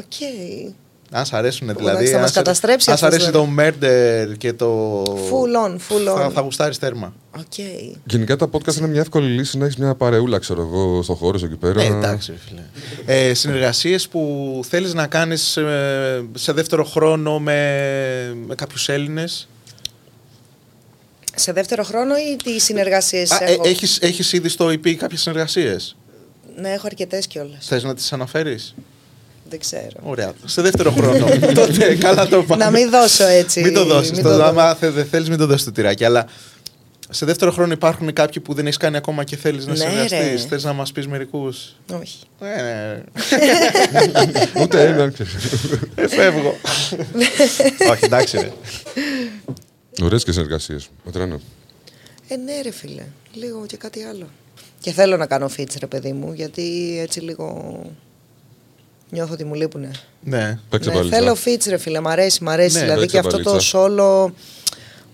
Οκ. Αν σ' αρέσουν δηλαδή. εντάξει, θα μας αν σε- καταστρέψει Αν σ' αυτός, αρέσει βέβαια. το murder και το. Full on, full Θα, on. θα γουστάρεις τέρμα. Οκ. Γενικά τα podcast είναι μια εύκολη λύση να έχεις μια παρεούλα, ξέρω εγώ, στο χώρο σου εκεί πέρα. Ε, εντάξει, ρε φίλε. Ε, Συνεργασίες που θέλεις να κάνεις σε δεύτερο χρόνο με, με κάποιους Έλληνες. Σε δεύτερο χρόνο ή τι συνεργασίες έχω; Έχεις, έχεις ήδη στο EP κάποιες συνεργασίες; Ναι, έχω αρκετές κιόλας. Θες να τις αναφέρεις; Δεν ξέρω. Ωραία. Σε δεύτερο χρόνο. Τότε καλά το πάμε. Να μην δώσω έτσι. Μην το δώσεις. μην Το, το άμα θε- δεν θέλεις μην το δώσεις το τυράκι. Αλλά σε δεύτερο χρόνο υπάρχουν κάποιοι που δεν έχεις κάνει ακόμα και θέλεις να Ναι, συνεργαστείς. ρε. Θες να μας πεις μερικούς; Όχι. Ε, ναι. Ούτε έναν. ξέρεις. Ε, φεύγω. Όχι, εντάξει ρε. Ωραίες και συνεργασίες. Μετράνε. Ε, ναι, ρε φίλε. Λίγο και κάτι άλλο. Και θέλω να κάνω feats, ρε παιδί μου, γιατί έτσι λίγο. Νιώθω ότι μου λείπουνε. Ναι. Παίξε ναι, πάλι. θέλω feats, ρε φίλε. Μ' αρέσει, μ' αρέσει. Ναι, δηλαδή παίξε και αυτό το μπαλίτσα. solo.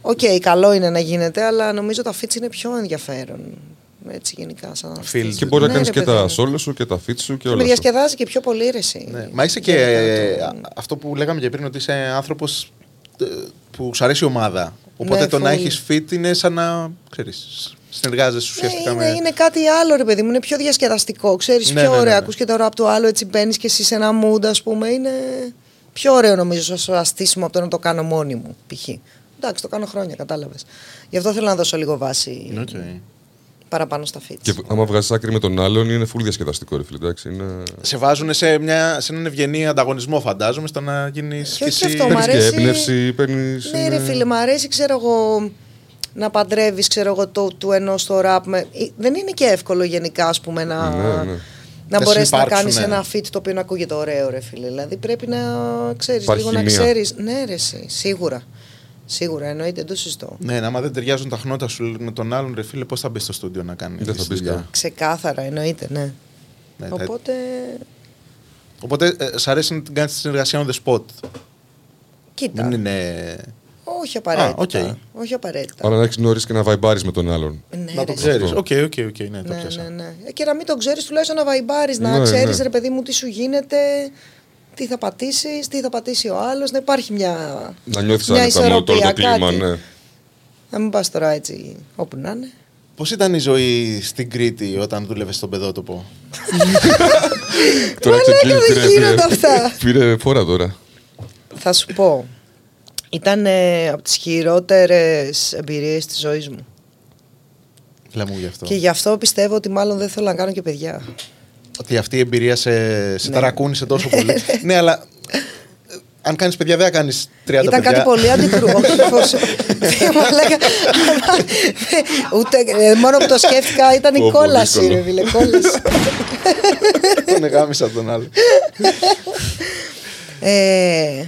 Οκ, καλό είναι να γίνεται, αλλά νομίζω τα feats είναι πιο ενδιαφέρον. Έτσι γενικά, σαν Feats. Και μπορεί να Ναι, κάνεις ρε και παιδί τα μου. solo σου και τα feat σου και Και όλα. με αυτά. διασκεδάζει και πιο πολύ ρε εσύ. Ναι. Μα είσαι και ε, α- αυτό που λέγαμε και πριν, ότι είσαι άνθρωπος που σου αρέσει η ομάδα. Οπότε Ναι, το να full. έχεις feat είναι σαν να ξέρεις, συνεργάζεσαι Ναι, ουσιαστικά είναι, με. είναι κάτι άλλο, ρε παιδί μου. Είναι πιο διασκεδαστικό. Ξέρεις, Ναι, πιο ναι, ναι, ωραίο. ναι. Ακούς και το ραπ του άλλου, έτσι μπαίνεις και εσύ σε ένα mood, ας πούμε. Είναι πιο ωραίο νομίζω στο αστήσιμο από το να το κάνω μόνη μου. Π.χ. Εντάξει, το κάνω χρόνια, κατάλαβες. Γι' αυτό θέλω να δώσω λίγο βάση Οκ. Παραπάνω στα feats. Και άμα βγάζεις άκρη με τον άλλον, είναι full διασκεδαστικό, ρε φίλε. Εντάξει, είναι... Σε βάζουν σε, μια, σε έναν ευγενή ανταγωνισμό, φαντάζομαι, στο να γίνεις Και όχι αυτό, μ' Παίρνεις και αρέσει- έμπνευση, παίρνεις. Ναι, ρε φίλε, μου αρέσει, ξέρω εγώ, να παντρεύεις, ξέρω εγώ, το του ενός το ραπ. Με... Ε, Δεν είναι και εύκολο γενικά, ας πούμε, να. Ναι, ναι. Να Να μπορέσεις να συνυπάρξουν, κάνεις ναι. ένα feat το οποίο να ακούγεται ωραίο, ρε φίλε. Δηλαδή πρέπει να ξέρεις Υπάρχει λίγο να χημεία. ξέρει. Ναι, ρε, εσύ, σίγουρα. Σίγουρα, εννοείται, δεν το συζητώ. Ναι, άμα δεν ταιριάζουν τα χνότα σου με τον άλλον, ρε φίλε, πώς θα μπεις στο στούντιο να κάνεις. Δεν θα τη μπεις δουλειά. καν. Ξεκάθαρα, εννοείται, ναι. Ναι, τα- Οπότε. Οπότε, ε, σ' αρέσει να την κάνεις τη συνεργασία on the spot; Κοίτα. Δεν είναι. Όχι απαραίτητα. Α, οκ. Όχι απαραίτητα. Αλλά να έχεις γνωρίσει και να vibeάρεις με τον άλλον. Ναι, να ρε, το εσύ. ξέρεις. Αυτό. Οκ, οκ, οκ, ναι, το Ναι, πιάσα. ναι, ναι. Ε, Και να μην το ξέρεις, τουλάχιστον να vibeάρεις, να Ναι, ξέρεις, ναι. ρε παιδί μου, τι σου γίνεται, τι θα πατήσεις, τι θα πατήσει ο άλλος. Να υπάρχει μια. Να νιώθεις Μια άνετα με όλο το ισορροπία, κλίμα, κάτι. ναι. Να μην πας τώρα έτσι όπου να είναι. Πώς ήταν η ζωή στην Κρήτη όταν δούλευες στον παιδότοπο. Τώρα ξεκίνησε. δεν πήρε- γίνονται πήρε- αυτά. Πήρε φόρα τώρα. Θα σου πω. Ήταν ε, από τις χειρότερες εμπειρίες της ζωής μου. Φίλα μου γι' αυτό. Και γι' αυτό πιστεύω ότι μάλλον δεν θέλω να κάνω και παιδιά. Ότι αυτή η εμπειρία σε, σε Ναι. ταρακούνησε τόσο πολύ. ναι, αλλά ε, αν κάνεις παιδιά, δεν θα κάνεις 30 Ήταν παιδιά. κάτι πολύ αντικρού. Όχι, φως- Δεν μου έλεγα. Ούτε, ε, μόνο που το σκέφτηκα ήταν η Πω, πω, κόλαση, δύσκολο. ρε φίλε, κόλαση. Τον εγάμισα τον άλλο. Ε,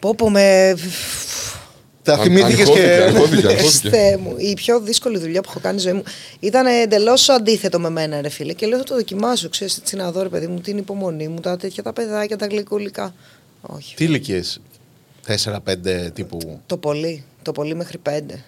Πω πω με... Τα Αν- θυμήθηκες αγχώθηκε, και. αγχώθηκε, αγχώθηκε. Χριστέ μου, η πιο δύσκολη δουλειά που έχω κάνει στη ζωή μου ήταν εντελώς αντίθετο με μένα, ρε φίλε. Και λέω θα το δοκιμάσω. Ξέρεις, τι να δω, ρε παιδί μου, την υπομονή μου, τα τέτοια τα παιδάκια, τα γλυκούλικα. Όχι. Τι ηλικίες; 4-5 τύπου. Το πολύ. Το πολύ μέχρι πέντε.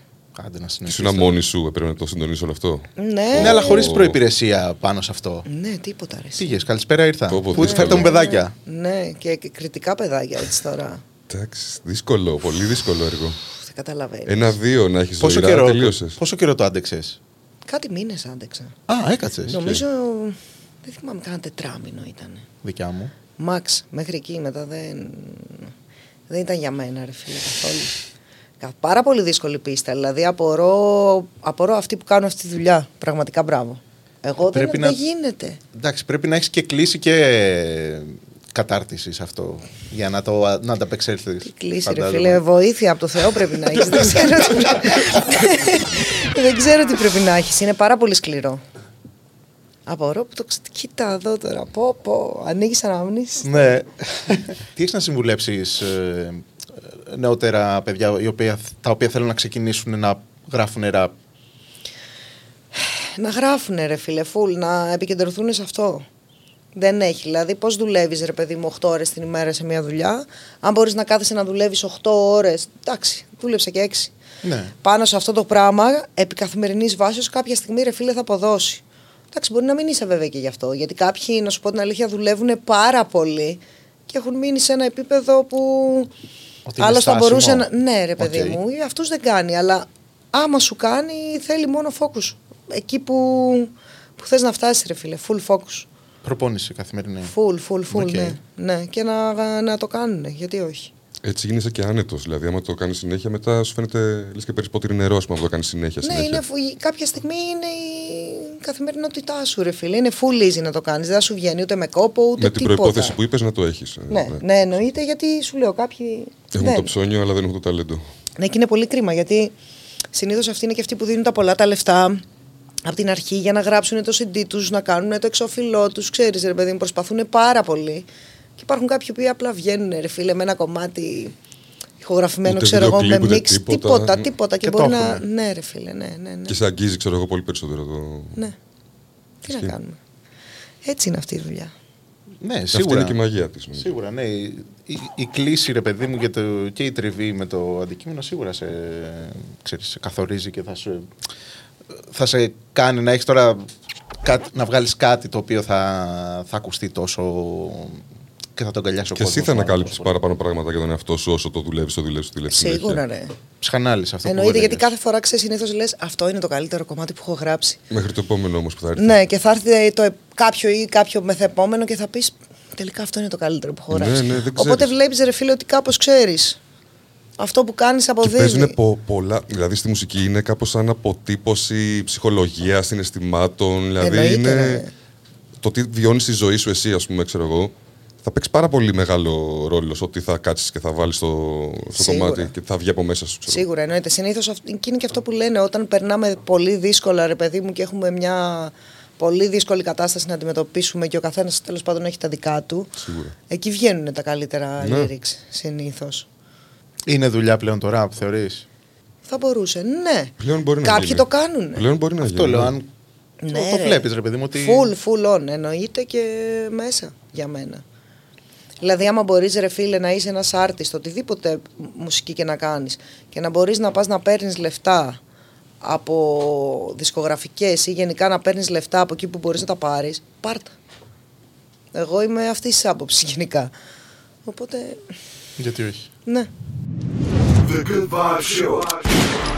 Άντε να Ήσουν συνεχίσετε. μόνη σου, έπρεπε να το συντονίσει όλο αυτό. Ναι. Ναι, αλλά χωρίς Ο- προπηρεσία πάνω σε αυτό. Ναι, τίποτα ρε. εσύ. Πήγε, καλησπέρα ήρθα. Πω, πω, Πού δύσκολο. φέρτε μου παιδάκια. Ναι, και και κριτικά παιδάκια έτσι τώρα. Εντάξει, δύσκολο, πολύ δύσκολο έργο. Πφ, Δεν καταλαβαίνεις. Ένα-δύο να έχεις Πόσο ζωηρά, καιρό, τελείωσες. πόσο καιρό το άντεξες; Κάτι μήνες άντεξα. Α, έκατσες. Νομίζω. Δεν θυμάμαι, κάνα τετράμινο ήταν. Δικιά μου. Μαξ, μέχρι εκεί μετά δεν. Δεν ήταν για μένα, ρε φίλε, καθόλου. Κα- Πάρα πολύ δύσκολη πίστα. Δηλαδή, απορώ, απορώ αυτοί που κάνουν αυτή τη δουλειά. Πραγματικά μπράβο. Εγώ δεν, Πρέπει δεν να- γίνεται. Εντάξει, πρέπει να έχεις και κλείσει και κατάρτισης σε αυτό για να το να ανταπεξέλθεις. Τι κλείσει, ρε φίλε. Βοήθεια από το Θεό πρέπει να έχεις. δεν, ξέρω τι... δεν ξέρω τι πρέπει να έχεις. Είναι πάρα πολύ σκληρό. Απορώ που το ξε... Κοίτα εδώ τώρα. Πω, πω. Ανοίγεις αναμνήσεις. Ναι. Τι έχεις να συμβουλέψεις νεότερα παιδιά οι οποία, τα οποία θέλουν να ξεκινήσουν να γράφουν ραπ. Να γράφουν ρε φίλε, φουλ, να επικεντρωθούν σε αυτό. Δεν έχει. Δηλαδή, πώς δουλεύεις, ρε παιδί μου, 8 ώρες την ημέρα σε μια δουλειά. Αν μπορείς να κάθεσαι να δουλεύεις 8 ώρες, εντάξει, δούλεψε και 6. Ναι. Πάνω σε αυτό το πράγμα, επί καθημερινής βάσης, κάποια στιγμή, ρε φίλε, θα αποδώσει. Εντάξει, μπορεί να μην είσαι βέβαια και γι' αυτό. Γιατί κάποιοι, να σου πω την αλήθεια, δουλεύουν πάρα πολύ και έχουν μείνει σε ένα επίπεδο που. Ότι είναι Άλλος θα στάσιμο. μπορούσε να. Ναι, ρε παιδί Οκ. μου, αυτούς δεν κάνει. Αλλά άμα σου κάνει, θέλει μόνο focus. Εκεί που, που θες να φτάσεις, ρε φίλε. Full focus. Προπόνηση καθημερινή. Full, full, full. Οκ. Ναι. ναι. Και να, να το κάνουν. Γιατί όχι. Έτσι γίνεσαι και άνετος. Δηλαδή, άμα το κάνεις συνέχεια, μετά σου φαίνεται λες και παίρνεις ποτήρι νερό, ας πούμε, αν το κάνεις συνέχεια. Ναι, συνέχεια. είναι, φου- κάποια στιγμή είναι η καθημερινότητά σου, ρε φίλε. Είναι full easy να το κάνεις. Δεν θα σου βγαίνει ούτε με κόπο ούτε Με την τίποτα. προπόθεση που είπες να το έχεις. Ναι, ναι, εννοείται γιατί σου λέω κάποιοι. Έχουν δεν. το ψώνιο, αλλά δεν έχουν το ταλέντο. Ναι, και είναι πολύ κρίμα γιατί συνήθως αυτοί είναι και αυτοί που δίνουν τα πολλά τα λεφτά από την αρχή για να γράψουν το CD τους, να κάνουν το εξώφυλλό τους. Ξέρεις, ρε παιδί μου, προσπαθούν πάρα πολύ. Και υπάρχουν κάποιοι που απλά βγαίνουν, ρε φίλε, με ένα κομμάτι ηχογραφημένο, Ούτε ξέρω εγώ, βίντεο με κλιπ, ούτε μίξ. τίποτα. Τίποτα, τίποτα. Και, Και μπορεί το να. έχουν. Ναι, ρε φίλε, ναι, ναι. ναι. Και σε αγγίζει, ξέρω εγώ, πολύ περισσότερο το. ναι. Τι να Ισχύει. κάνουμε. Έτσι είναι αυτή η δουλειά. Ναι, Αυτή σίγουρα. είναι και η μαγεία της. Σίγουρα, ναι. Η, η, η κλίση, ρε παιδί μου, και, το, και η τριβή με το αντικείμενο σίγουρα σε, ξέρεις, σε καθορίζει και θα, σου, θα σε κάνει να έχεις τώρα κάτι, να βγάλεις κάτι το οποίο θα, θα ακουστεί τόσο και θα τον αγκαλιάσει ο Και εσύ κόσμος θα μάλλον ανακάλυψεις τόσο παραπάνω πράγματα για τον εαυτό σου όσο το δουλεύεις, το δουλεύεις, το δουλεύεις. Σίγουρα, ρε. πολύ. Ψυχανάλυση αυτό που Εννοείται γιατί έλεγες. κάθε φορά ξέρεις συνήθως λες αυτό είναι το καλύτερο κομμάτι που έχω γράψει. Μέχρι το επόμενο όμως που θα έρθει. Ναι, και θα έρθει το, κάποιο ή κάποιο μεθεπόμενο και θα πεις τελικά αυτό είναι το καλύτερο που έχω Ναι, γράψει. ναι, δεν Οπότε ξέρεις. βλέπεις, ρε φίλε, ότι κάπως ξέρεις. Αυτό που κάνεις Και αποδίδει. παίζουν πο- πολλά. Δηλαδή στη μουσική είναι κάπως σαν αποτύπωση ψυχολογίας, συναισθημάτων. Δηλαδή Εννοείται, είναι. ρε. Το τι βιώνεις στη ζωή σου εσύ, ας πούμε, ξέρω εγώ. Θα παίξει πάρα πολύ μεγάλο ρόλο στο ότι θα κάτσεις και θα βάλεις στο, στο Σίγουρα. κομμάτι και τι θα βγει από μέσα σου. Ξέρω. Σίγουρα εννοείται. Συνήθως και είναι και αυτό που λένε όταν περνάμε πολύ δύσκολα, ρε παιδί μου, και έχουμε μια πολύ δύσκολη κατάσταση να αντιμετωπίσουμε και ο καθένας τέλος πάντων έχει τα δικά του. Σίγουρα. Εκεί βγαίνουν τα καλύτερα Ναι. lyrics συνήθως. Είναι δουλειά πλέον το ραπ, θεωρείς; Θα μπορούσε, ναι. Πλέον μπορεί να Κάποιοι γίνει. το κάνουν. Πλέον μπορεί να Αυτό γίνει. λέω, ναι. αν Ναι, το, το ρε. βλέπεις ρε παιδί μου ότι... Full, full on. Εννοείται και μέσα για μένα. Δηλαδή, άμα μπορείς, ρε φίλε, να είσαι ένας άρτιστ, οτιδήποτε μουσική και να κάνεις, και να μπορείς να πας να παίρνεις λεφτά από δισκογραφικές ή γενικά να παίρνεις λεφτά από εκεί που μπορείς να τα πάρεις, πάρτα. Εγώ είμαι αυτής της άποψης γενικά. Οπότε, Γιατί όχι; ναι. The Good Vibe Show.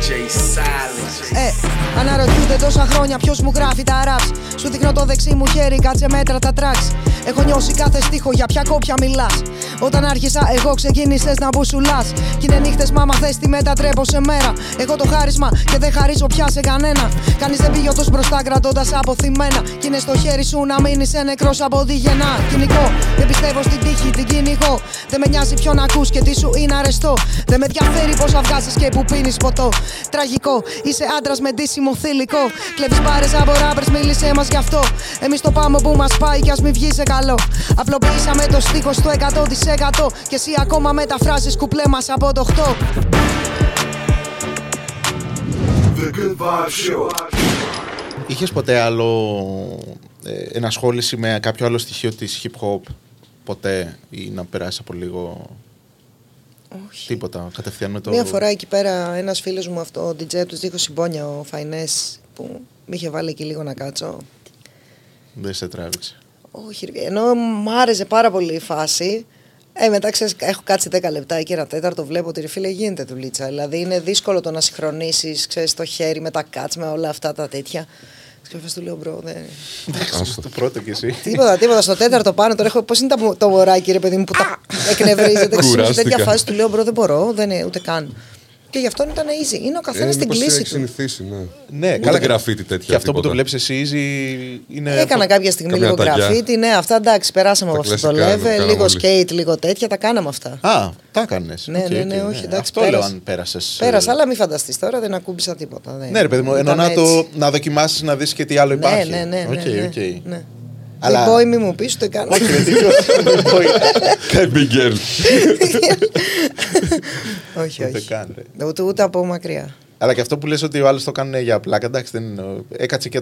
DJ Silence. Ε, αναρωτιούνται τόσα χρόνια ποιος μου γράφει τα raps. Σου δείχνω το δεξί μου χέρι, κάτσε μέτρα τα tracks. Έχω νιώσει κάθε στίχο για ποια κόπια μιλάς. Όταν άρχισα, εγώ ξεκίνησες να μπουσουλάς. Κι είναι νύχτες, μάμα θες τι μετατρέπω σε μέρα. Έχω το χάρισμα και δεν χαρίζω πια σε κανένα. Κανείς δεν πήγε ότος μπροστά κρατώντας αποθυμένα. Κι είναι στο χέρι σου να μείνεις νεκρός από τη γεννά. Κοινικό, δεν πιστεύω στην τύχη, την κυνηγώ. Δεν με νοιάζει ποιον ακούς και τι σου είναι αρεστό. Δεν με ενδιαφέρει πώ βγάζεις και που πίνεις ποτό. Τραγικό, είσαι άντρας με ντύσιμο θηλυκό. εγώ. Κλέβεις μπάρες από ράπερς, μίλησε μας γι' αυτό. Εμείς το πάμε που μας πάει κι ας μην βγει σε καλό. Απλοποιήσαμε το στίχος στο 100% και εσύ ακόμα μεταφράζεις κουπλέ μας από το 8. The Good Vibe Show. Είχες ποτέ άλλο ε, ενασχόληση με κάποιο άλλο στοιχείο της hip hop ποτέ ή να περάσεις από λίγο. Όχι. Τίποτα. Κατευθείαν με το. Μία φορά εκεί πέρα ένας φίλος μου, αυτό, ο DJ του δίχω συμπόνια, ο Φαϊνές, που με είχε βάλει εκεί λίγο να κάτσω. Δεν σε τράβηξε. Όχι, ρε, ενώ μου άρεσε πάρα πολύ η φάση. Ε, μετά ξέρεις, έχω κάτσει 10 λεπτά και ένα τέταρτο βλέπω ότι ρε φίλε γίνεται δουλίτσα. Δηλαδή είναι δύσκολο το να συγχρονίσεις το χέρι με τα κάτς, με όλα αυτά τα τέτοια. Και του λέω bro, δεν. το πρώτο κι εσύ. τίποτα, τίποτα. Στο τέταρτο πάνω τώρα έχω. Πώς είναι τα- το μωράκι, ρε παιδί μου, που τα εκνευρίζεται. Ξέρω, σε Κουράστηκα. τέτοια φάση του λέω bro, δεν μπορώ, δεν είναι ούτε καν. Και γι' αυτό ήταν easy. Είναι ο καθένας Ε, στην μήπως κλίση έχει του. συνηθίσει, ναι. Ναι, Ούτε γραφίτι τέτοια. Και αυτό που το τίποτα. βλέπεις εσύ easy είναι. Έκανα κάποια στιγμή Καμιά λίγο tagιά. γραφίτι. Ναι, αυτά εντάξει, περάσαμε Τα από αυτό το κλασικά, το level. κάναμε Λίγο όλοι. skate, λίγο τέτοια. Τα κάναμε αυτά. Α, τα έκανες. Ναι, ναι, ναι, όχι, εντάξει, Αυτό λέω πέρασε. αν πέρασες. Πέρασα, αλλά μην φανταστείς τώρα, δεν ακούμπησα τίποτα. Δεν- Ναι, ρε παιδί μου, ενώ ήταν να, το, έτσι. να δοκιμάσεις να δεις και τι άλλο Ναι, υπάρχει. ναι, ναι. ναι, Οκ, ναι, οκ. ναι. Αλλά- Δεν boy, μη μου πεις, το έκανα. Όχι, δεν τίποτα. Big girl. όχι, Ούτε όχι. καν, ρε. Ούτε, ούτε από μακριά. Αλλά και αυτό που λες ότι ο άλλος το κάνει για πλάκα, εντάξει, δεν είναι. Έκατσε και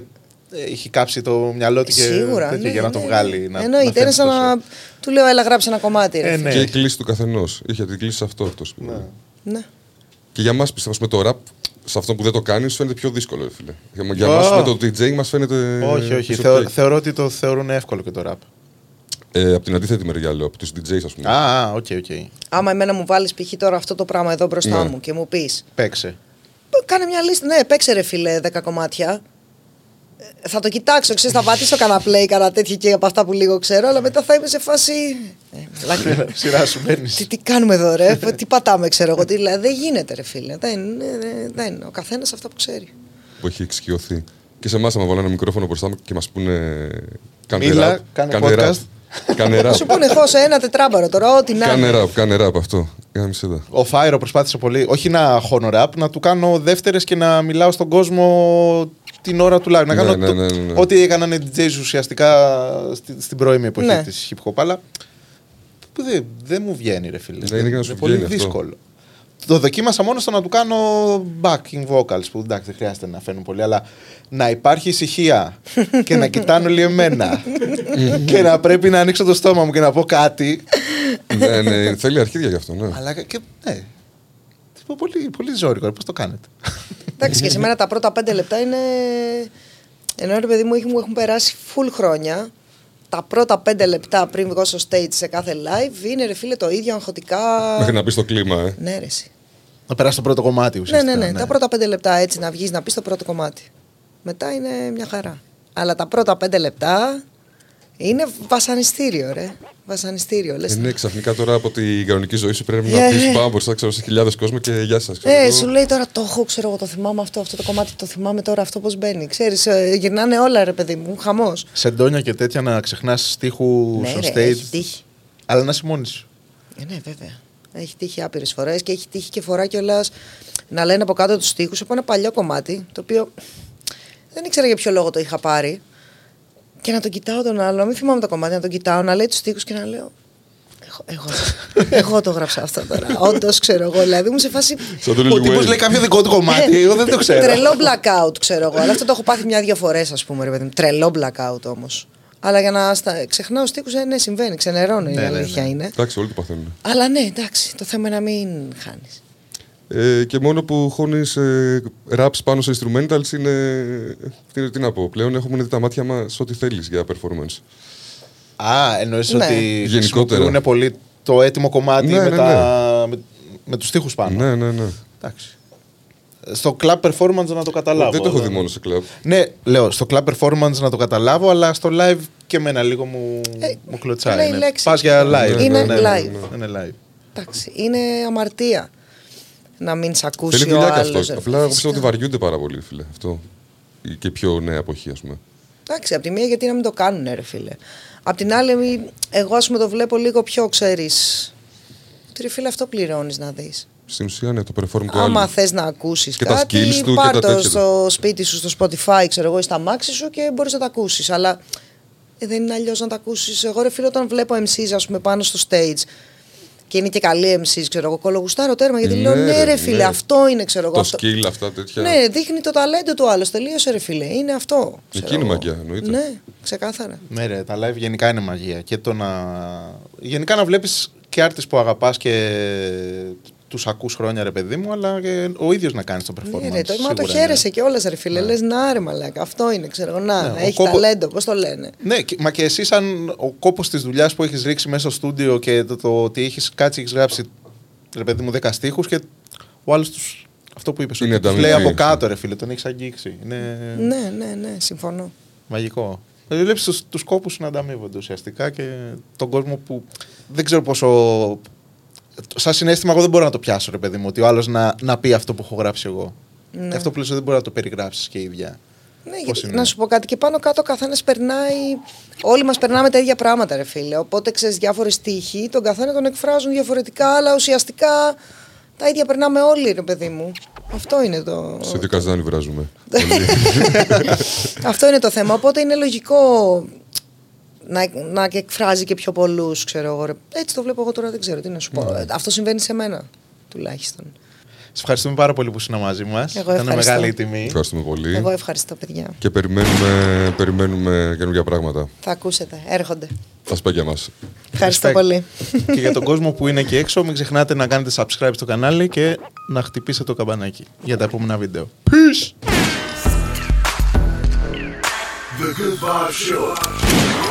ε, έχει κάψει το μυαλό του και Σίγουρα. τέτοιο ναι, για να ναι, το ναι. βγάλει. Να, Εννοείται, να είναι σαν φαίνεται να. τόσο. Του λέω, έλα, γράψε ένα κομμάτι. Ρε. Ε, ναι. Και η κλίση του καθενός. Είχε την κλίση σε αυτό αυτό. Ναι. Και για μας πιστεύω με το rap, σε αυτό που δεν το κάνεις, σου φαίνεται πιο δύσκολο, ρε φίλε. Για, για Ω. μας με το DJ μας φαίνεται. Όχι, όχι. it's Θεω- okay. θεωρώ ότι το θεωρούν εύκολο και το rap. Ε, από την αντίθετη μεριά λέω, από του DJs, ας πούμε. Α, α, οκ, οκ. Άμα εμένα μου βάλεις π.χ. τώρα αυτό το πράγμα εδώ μπροστά Ναι. μου και μου πεις. Παίξε. Κάνε μια λίστα. Ναι, παίξε ρε φίλε 10 κομμάτια. Ε, Θα το κοιτάξω, ξέρεις, θα πατήσω κανένα play, κανένα τέτοιο και από αυτά που λίγο ξέρω, αλλά μετά θα είμαι σε φάση. Ε, μαλάκα. Σειρά σου μπαίνεις. τι, τι κάνουμε εδώ, ρε, τι πατάμε, ξέρω εγώ. Τι, δηλαδή, δεν γίνεται, ρε φίλε. Δεν, δεν, δεν. Ο καθένας αυτά που ξέρει. Που έχει εξοικειωθεί. Και σε εμάς, άμα βάλω ένα μικρόφωνο μπροστά μου και μας πούνε. Κάνε Μίλα, rap, κάνε rap, podcast. Κάνε Θα σου rap. πούνε εγώ σε ένα τετράμπαρο τώρα, ό,τι να. Κάνε είναι. rap, κάνε rap αυτό. Για να μην σε δω. Ο Φάιρο προσπάθησε πολύ, όχι να χώνω ραπ, να του κάνω δεύτερες και να μιλάω στον κόσμο την ώρα του live. Να Ναι, κάνω ναι, το- ναι, ναι, ναι. ό,τι έκαναν οι DJs ουσιαστικά στη- στην πρώιμη εποχή Ναι. της hip hop. Αλλά που δεν δεν μου βγαίνει, ρε φίλε. Ναι, είναι για να σου πολύ βγαίνει αυτό. δύσκολο. Το δοκίμασα μόνο στο να του κάνω backing vocals που εντάξει δεν χρειάζεται να φαίνουν πολύ, αλλά να υπάρχει ησυχία και να κοιτάνε όλοι εμένα και να πρέπει να ανοίξω το στόμα μου και να πω κάτι. ναι, ναι, θέλει αρχίδια γι' αυτό, ναι. Αλλά και ναι. Πολύ, πολύ ζώρικο, πώς το κάνετε; Εντάξει, και σε μένα τα πρώτα πέντε λεπτά είναι. Ενώ ρε παιδί μου, έχει- μου έχουν περάσει full χρόνια. Τα πρώτα πέντε λεπτά πριν βγω στο stage σε κάθε live είναι ρε φίλε το ίδιο αγχωτικά. Μέχρι να μπεις στο κλίμα, ε. Ναι, ρε, εσύ. Να περάσει το πρώτο κομμάτι Ναι, ουσιαστικά. ναι, ναι, Τα πρώτα πέντε λεπτά έτσι να βγεις να πει το πρώτο κομμάτι. Μετά είναι μια χαρά. Αλλά τα πρώτα πέντε λεπτά είναι βασανιστήριο, ρε. Βασανιστήριο. Λες, Ε, ναι, ξαφνικά τώρα από την κανονική ζωή σου πρέπει Yeah, να πεις yeah. πάμε μπροστά ξέρω, σε χιλιάδες κόσμο και γεια σας. Ε, σου λέει τώρα το έχω, ξέρω εγώ, το θυμάμαι αυτό, αυτό το κομμάτι, το θυμάμαι τώρα αυτό πώς μπαίνει. Ξέρεις, ε, γυρνάνε όλα, ρε παιδί μου, χαμός. Σεντόνια και τέτοια να ξεχνάς στίχους Ναι, στο ρε, stage. έχει τύχει. Αλλά να είσαι μόνη σου. Ε, ναι, βέβαια. Έχει τύχει άπειρες φορές και έχει τύχει και φορά κιόλας να λένε από κάτω τους τοίχου από ένα παλιό κομμάτι το οποίο δεν ήξερα για ποιο λόγο το είχα πάρει. Και να τον κοιτάω τον άλλο, μην θυμάμαι το κομμάτι, να τον κοιτάω, να λέει τους τοίχου και να λέω. Εγώ, εγώ, εγώ το γράψα αυτό τώρα. Όντως ξέρω εγώ. Δηλαδή μου σε φάση. Σαν τον Ο Lil τύπος Wayne. λέει κάποιο δικό του κομμάτι, εγώ δεν το ξέρω. Τρελό blackout, ξέρω εγώ. Αλλά αυτό το έχω πάθει μια-δυο φορές, ας πούμε, ρε παιδί μου. Τρελό blackout όμως. Αλλά για να στα... ξεχνάω στίχους, ε, ναι, συμβαίνει. Ξενερώνω, η Ναι, ναι, αλήθεια ναι. είναι. Εντάξει, όλοι το παθαίνουν. Αλλά ναι, εντάξει, το θέμα είναι να μην χάνεις. Ε, και μόνο που χώνεις ε, raps πάνω σε instrumentals είναι. Τι, τι να πω, πλέον έχουμε δει τα μάτια μας ό,τι θέλεις για performance. Α, εννοείς Ναι. ότι Γενικότερα. χρησιμοποιούν πολύ το έτοιμο κομμάτι Ναι, με, ναι, τα... με, με τους τοίχου πάνω. Ναι, ναι, ναι. Εντάξει. Στο club performance να το καταλάβω. Δεν το έχω αλλά- δει μόνο σε κλαμπ. Ναι, λέω στο club performance να το καταλάβω, αλλά στο live και εμένα λίγο μου, Ε, μου κλωτσάει. λέει ναι. λέξεις. Πας για live. Είναι ναι, ναι, ναι, live. ναι, είναι live. Εντάξει, είναι αμαρτία να μην σε ακούσει Θέλει ο δουλειά και άλλος, αυτός. ρε, Απλά εγώ πιστεύω φυσικά. ότι βαριούνται πάρα πολύ, φίλε. Αυτό. Η- Και πιο νέα εποχή, ας πούμε. Εντάξει, από τη μία γιατί να μην το κάνουν, ρε φίλε. Απ' την άλλη, μη- εγώ ας πούμε το βλέπω λίγο πιο, ξέρεις. Ότι ρε φίλε, αυτό πληρώνεις να δεις. Στην ουσία, ναι, το perform του Άμα άλλου. θες να ακούσεις Και τα κάτι, skills του και πάρ' τα το τέτοια του. στο σπίτι σου, στο Spotify, ξέρω εγώ, ή στα μάξι σου και μπορείς να τα ακούσεις. Αλλά ε, δεν είναι αλλιώς να τα ακούσεις. Εγώ, ρε φίλε, όταν βλέπω MCs, ας πούμε, πάνω στο stage και είναι και καλή MCs, ξέρω εγώ, κολογουστάρω τέρμα γιατί λέω ναι, ρε φίλε, ναι. αυτό είναι, ξέρω εγώ. Το αυτό. skill, αυτά τέτοια. Ναι, δείχνει το ταλέντο του άλλου. Τελείωσε, ρε φίλε. Είναι αυτό. ξέρω Εκείνη εγώ. μαγιά, εννοείται. Ναι, ξεκάθαρα. Ναι, ρε, τα live γενικά είναι μαγεία. Και το να. Γενικά να βλέπεις και άρτες που αγαπάς και τους ακούς χρόνια, ρε παιδί μου, αλλά και ο ίδιος να κάνει το performance. Ναι, ρε, το, μα το σίγουρα χαίρεσαι είναι. και όλα, ρε φίλε. Λες να ρε μαλάκα. Αυτό είναι, ξέρω εγώ. Να, Ναι, να ο έχει κόπο- ταλέντο, πώς το λένε. Ναι, και- μα και εσύ, σαν ο κόπος της δουλειάς που έχεις ρίξει μέσα στο στούντιο και το, το ότι έχεις κάτσει, έχεις γράψει ρε παιδί μου 10 στίχους και ο άλλος τους. Αυτό που είπες, Είναι ότι τους λέει ανταμοιβή, από έτσι. κάτω, ρε φίλε, τον έχεις αγγίξει. Είναι Ναι, ναι, ναι, συμφωνώ. μαγικό. Δηλαδή, βλέπεις τους τους κόπους να ανταμείβονται ουσιαστικά και τον κόσμο που δεν ξέρω πόσο. Σαν συνέστημα, εγώ δεν μπορώ να το πιάσω, ρε παιδί μου, ότι ο άλλος να, να πει αυτό που έχω γράψει εγώ. Ναι. Και αυτό που λες δεν μπορεί να το περιγράψεις και η ίδια. Ναι, Πώς γιατί, είναι; να σου πω κάτι και πάνω κάτω ο καθένας περνάει. Όλοι μας περνάμε τα ίδια πράγματα, ρε φίλε. Οπότε ξέρεις διάφορες τύχοι, τον καθένα τον εκφράζουν διαφορετικά, αλλά ουσιαστικά τα ίδια περνάμε όλοι, ρε παιδί μου. Αυτό είναι το. Σε δύο καζάνι βράζουμε. Αυτό είναι το θέμα. Οπότε είναι λογικό να, να εκφράζει και πιο πολλούς, ξέρω εγώ. ρε. Έτσι το βλέπω εγώ τώρα, δεν ξέρω τι να σου πω. Ναι. Ε, Αυτό συμβαίνει σε μένα τουλάχιστον. Σε ευχαριστούμε πάρα πολύ που ήσουν μαζί μας. Εγώ Ήταν ευχαριστώ. μεγάλη η τιμή. Ευχαριστούμε πολύ. Εγώ ευχαριστώ, παιδιά. Και περιμένουμε, περιμένουμε καινούργια πράγματα. Θα ακούσετε. Έρχονται. Τα σπάγια μας. Ευχαριστώ Respect. πολύ. και για τον κόσμο που είναι εκεί έξω, μην ξεχνάτε να κάνετε subscribe στο κανάλι και να χτυπήσετε το καμπανάκι για τα επόμενα βίντεο. Peace! The Good Vibe Show.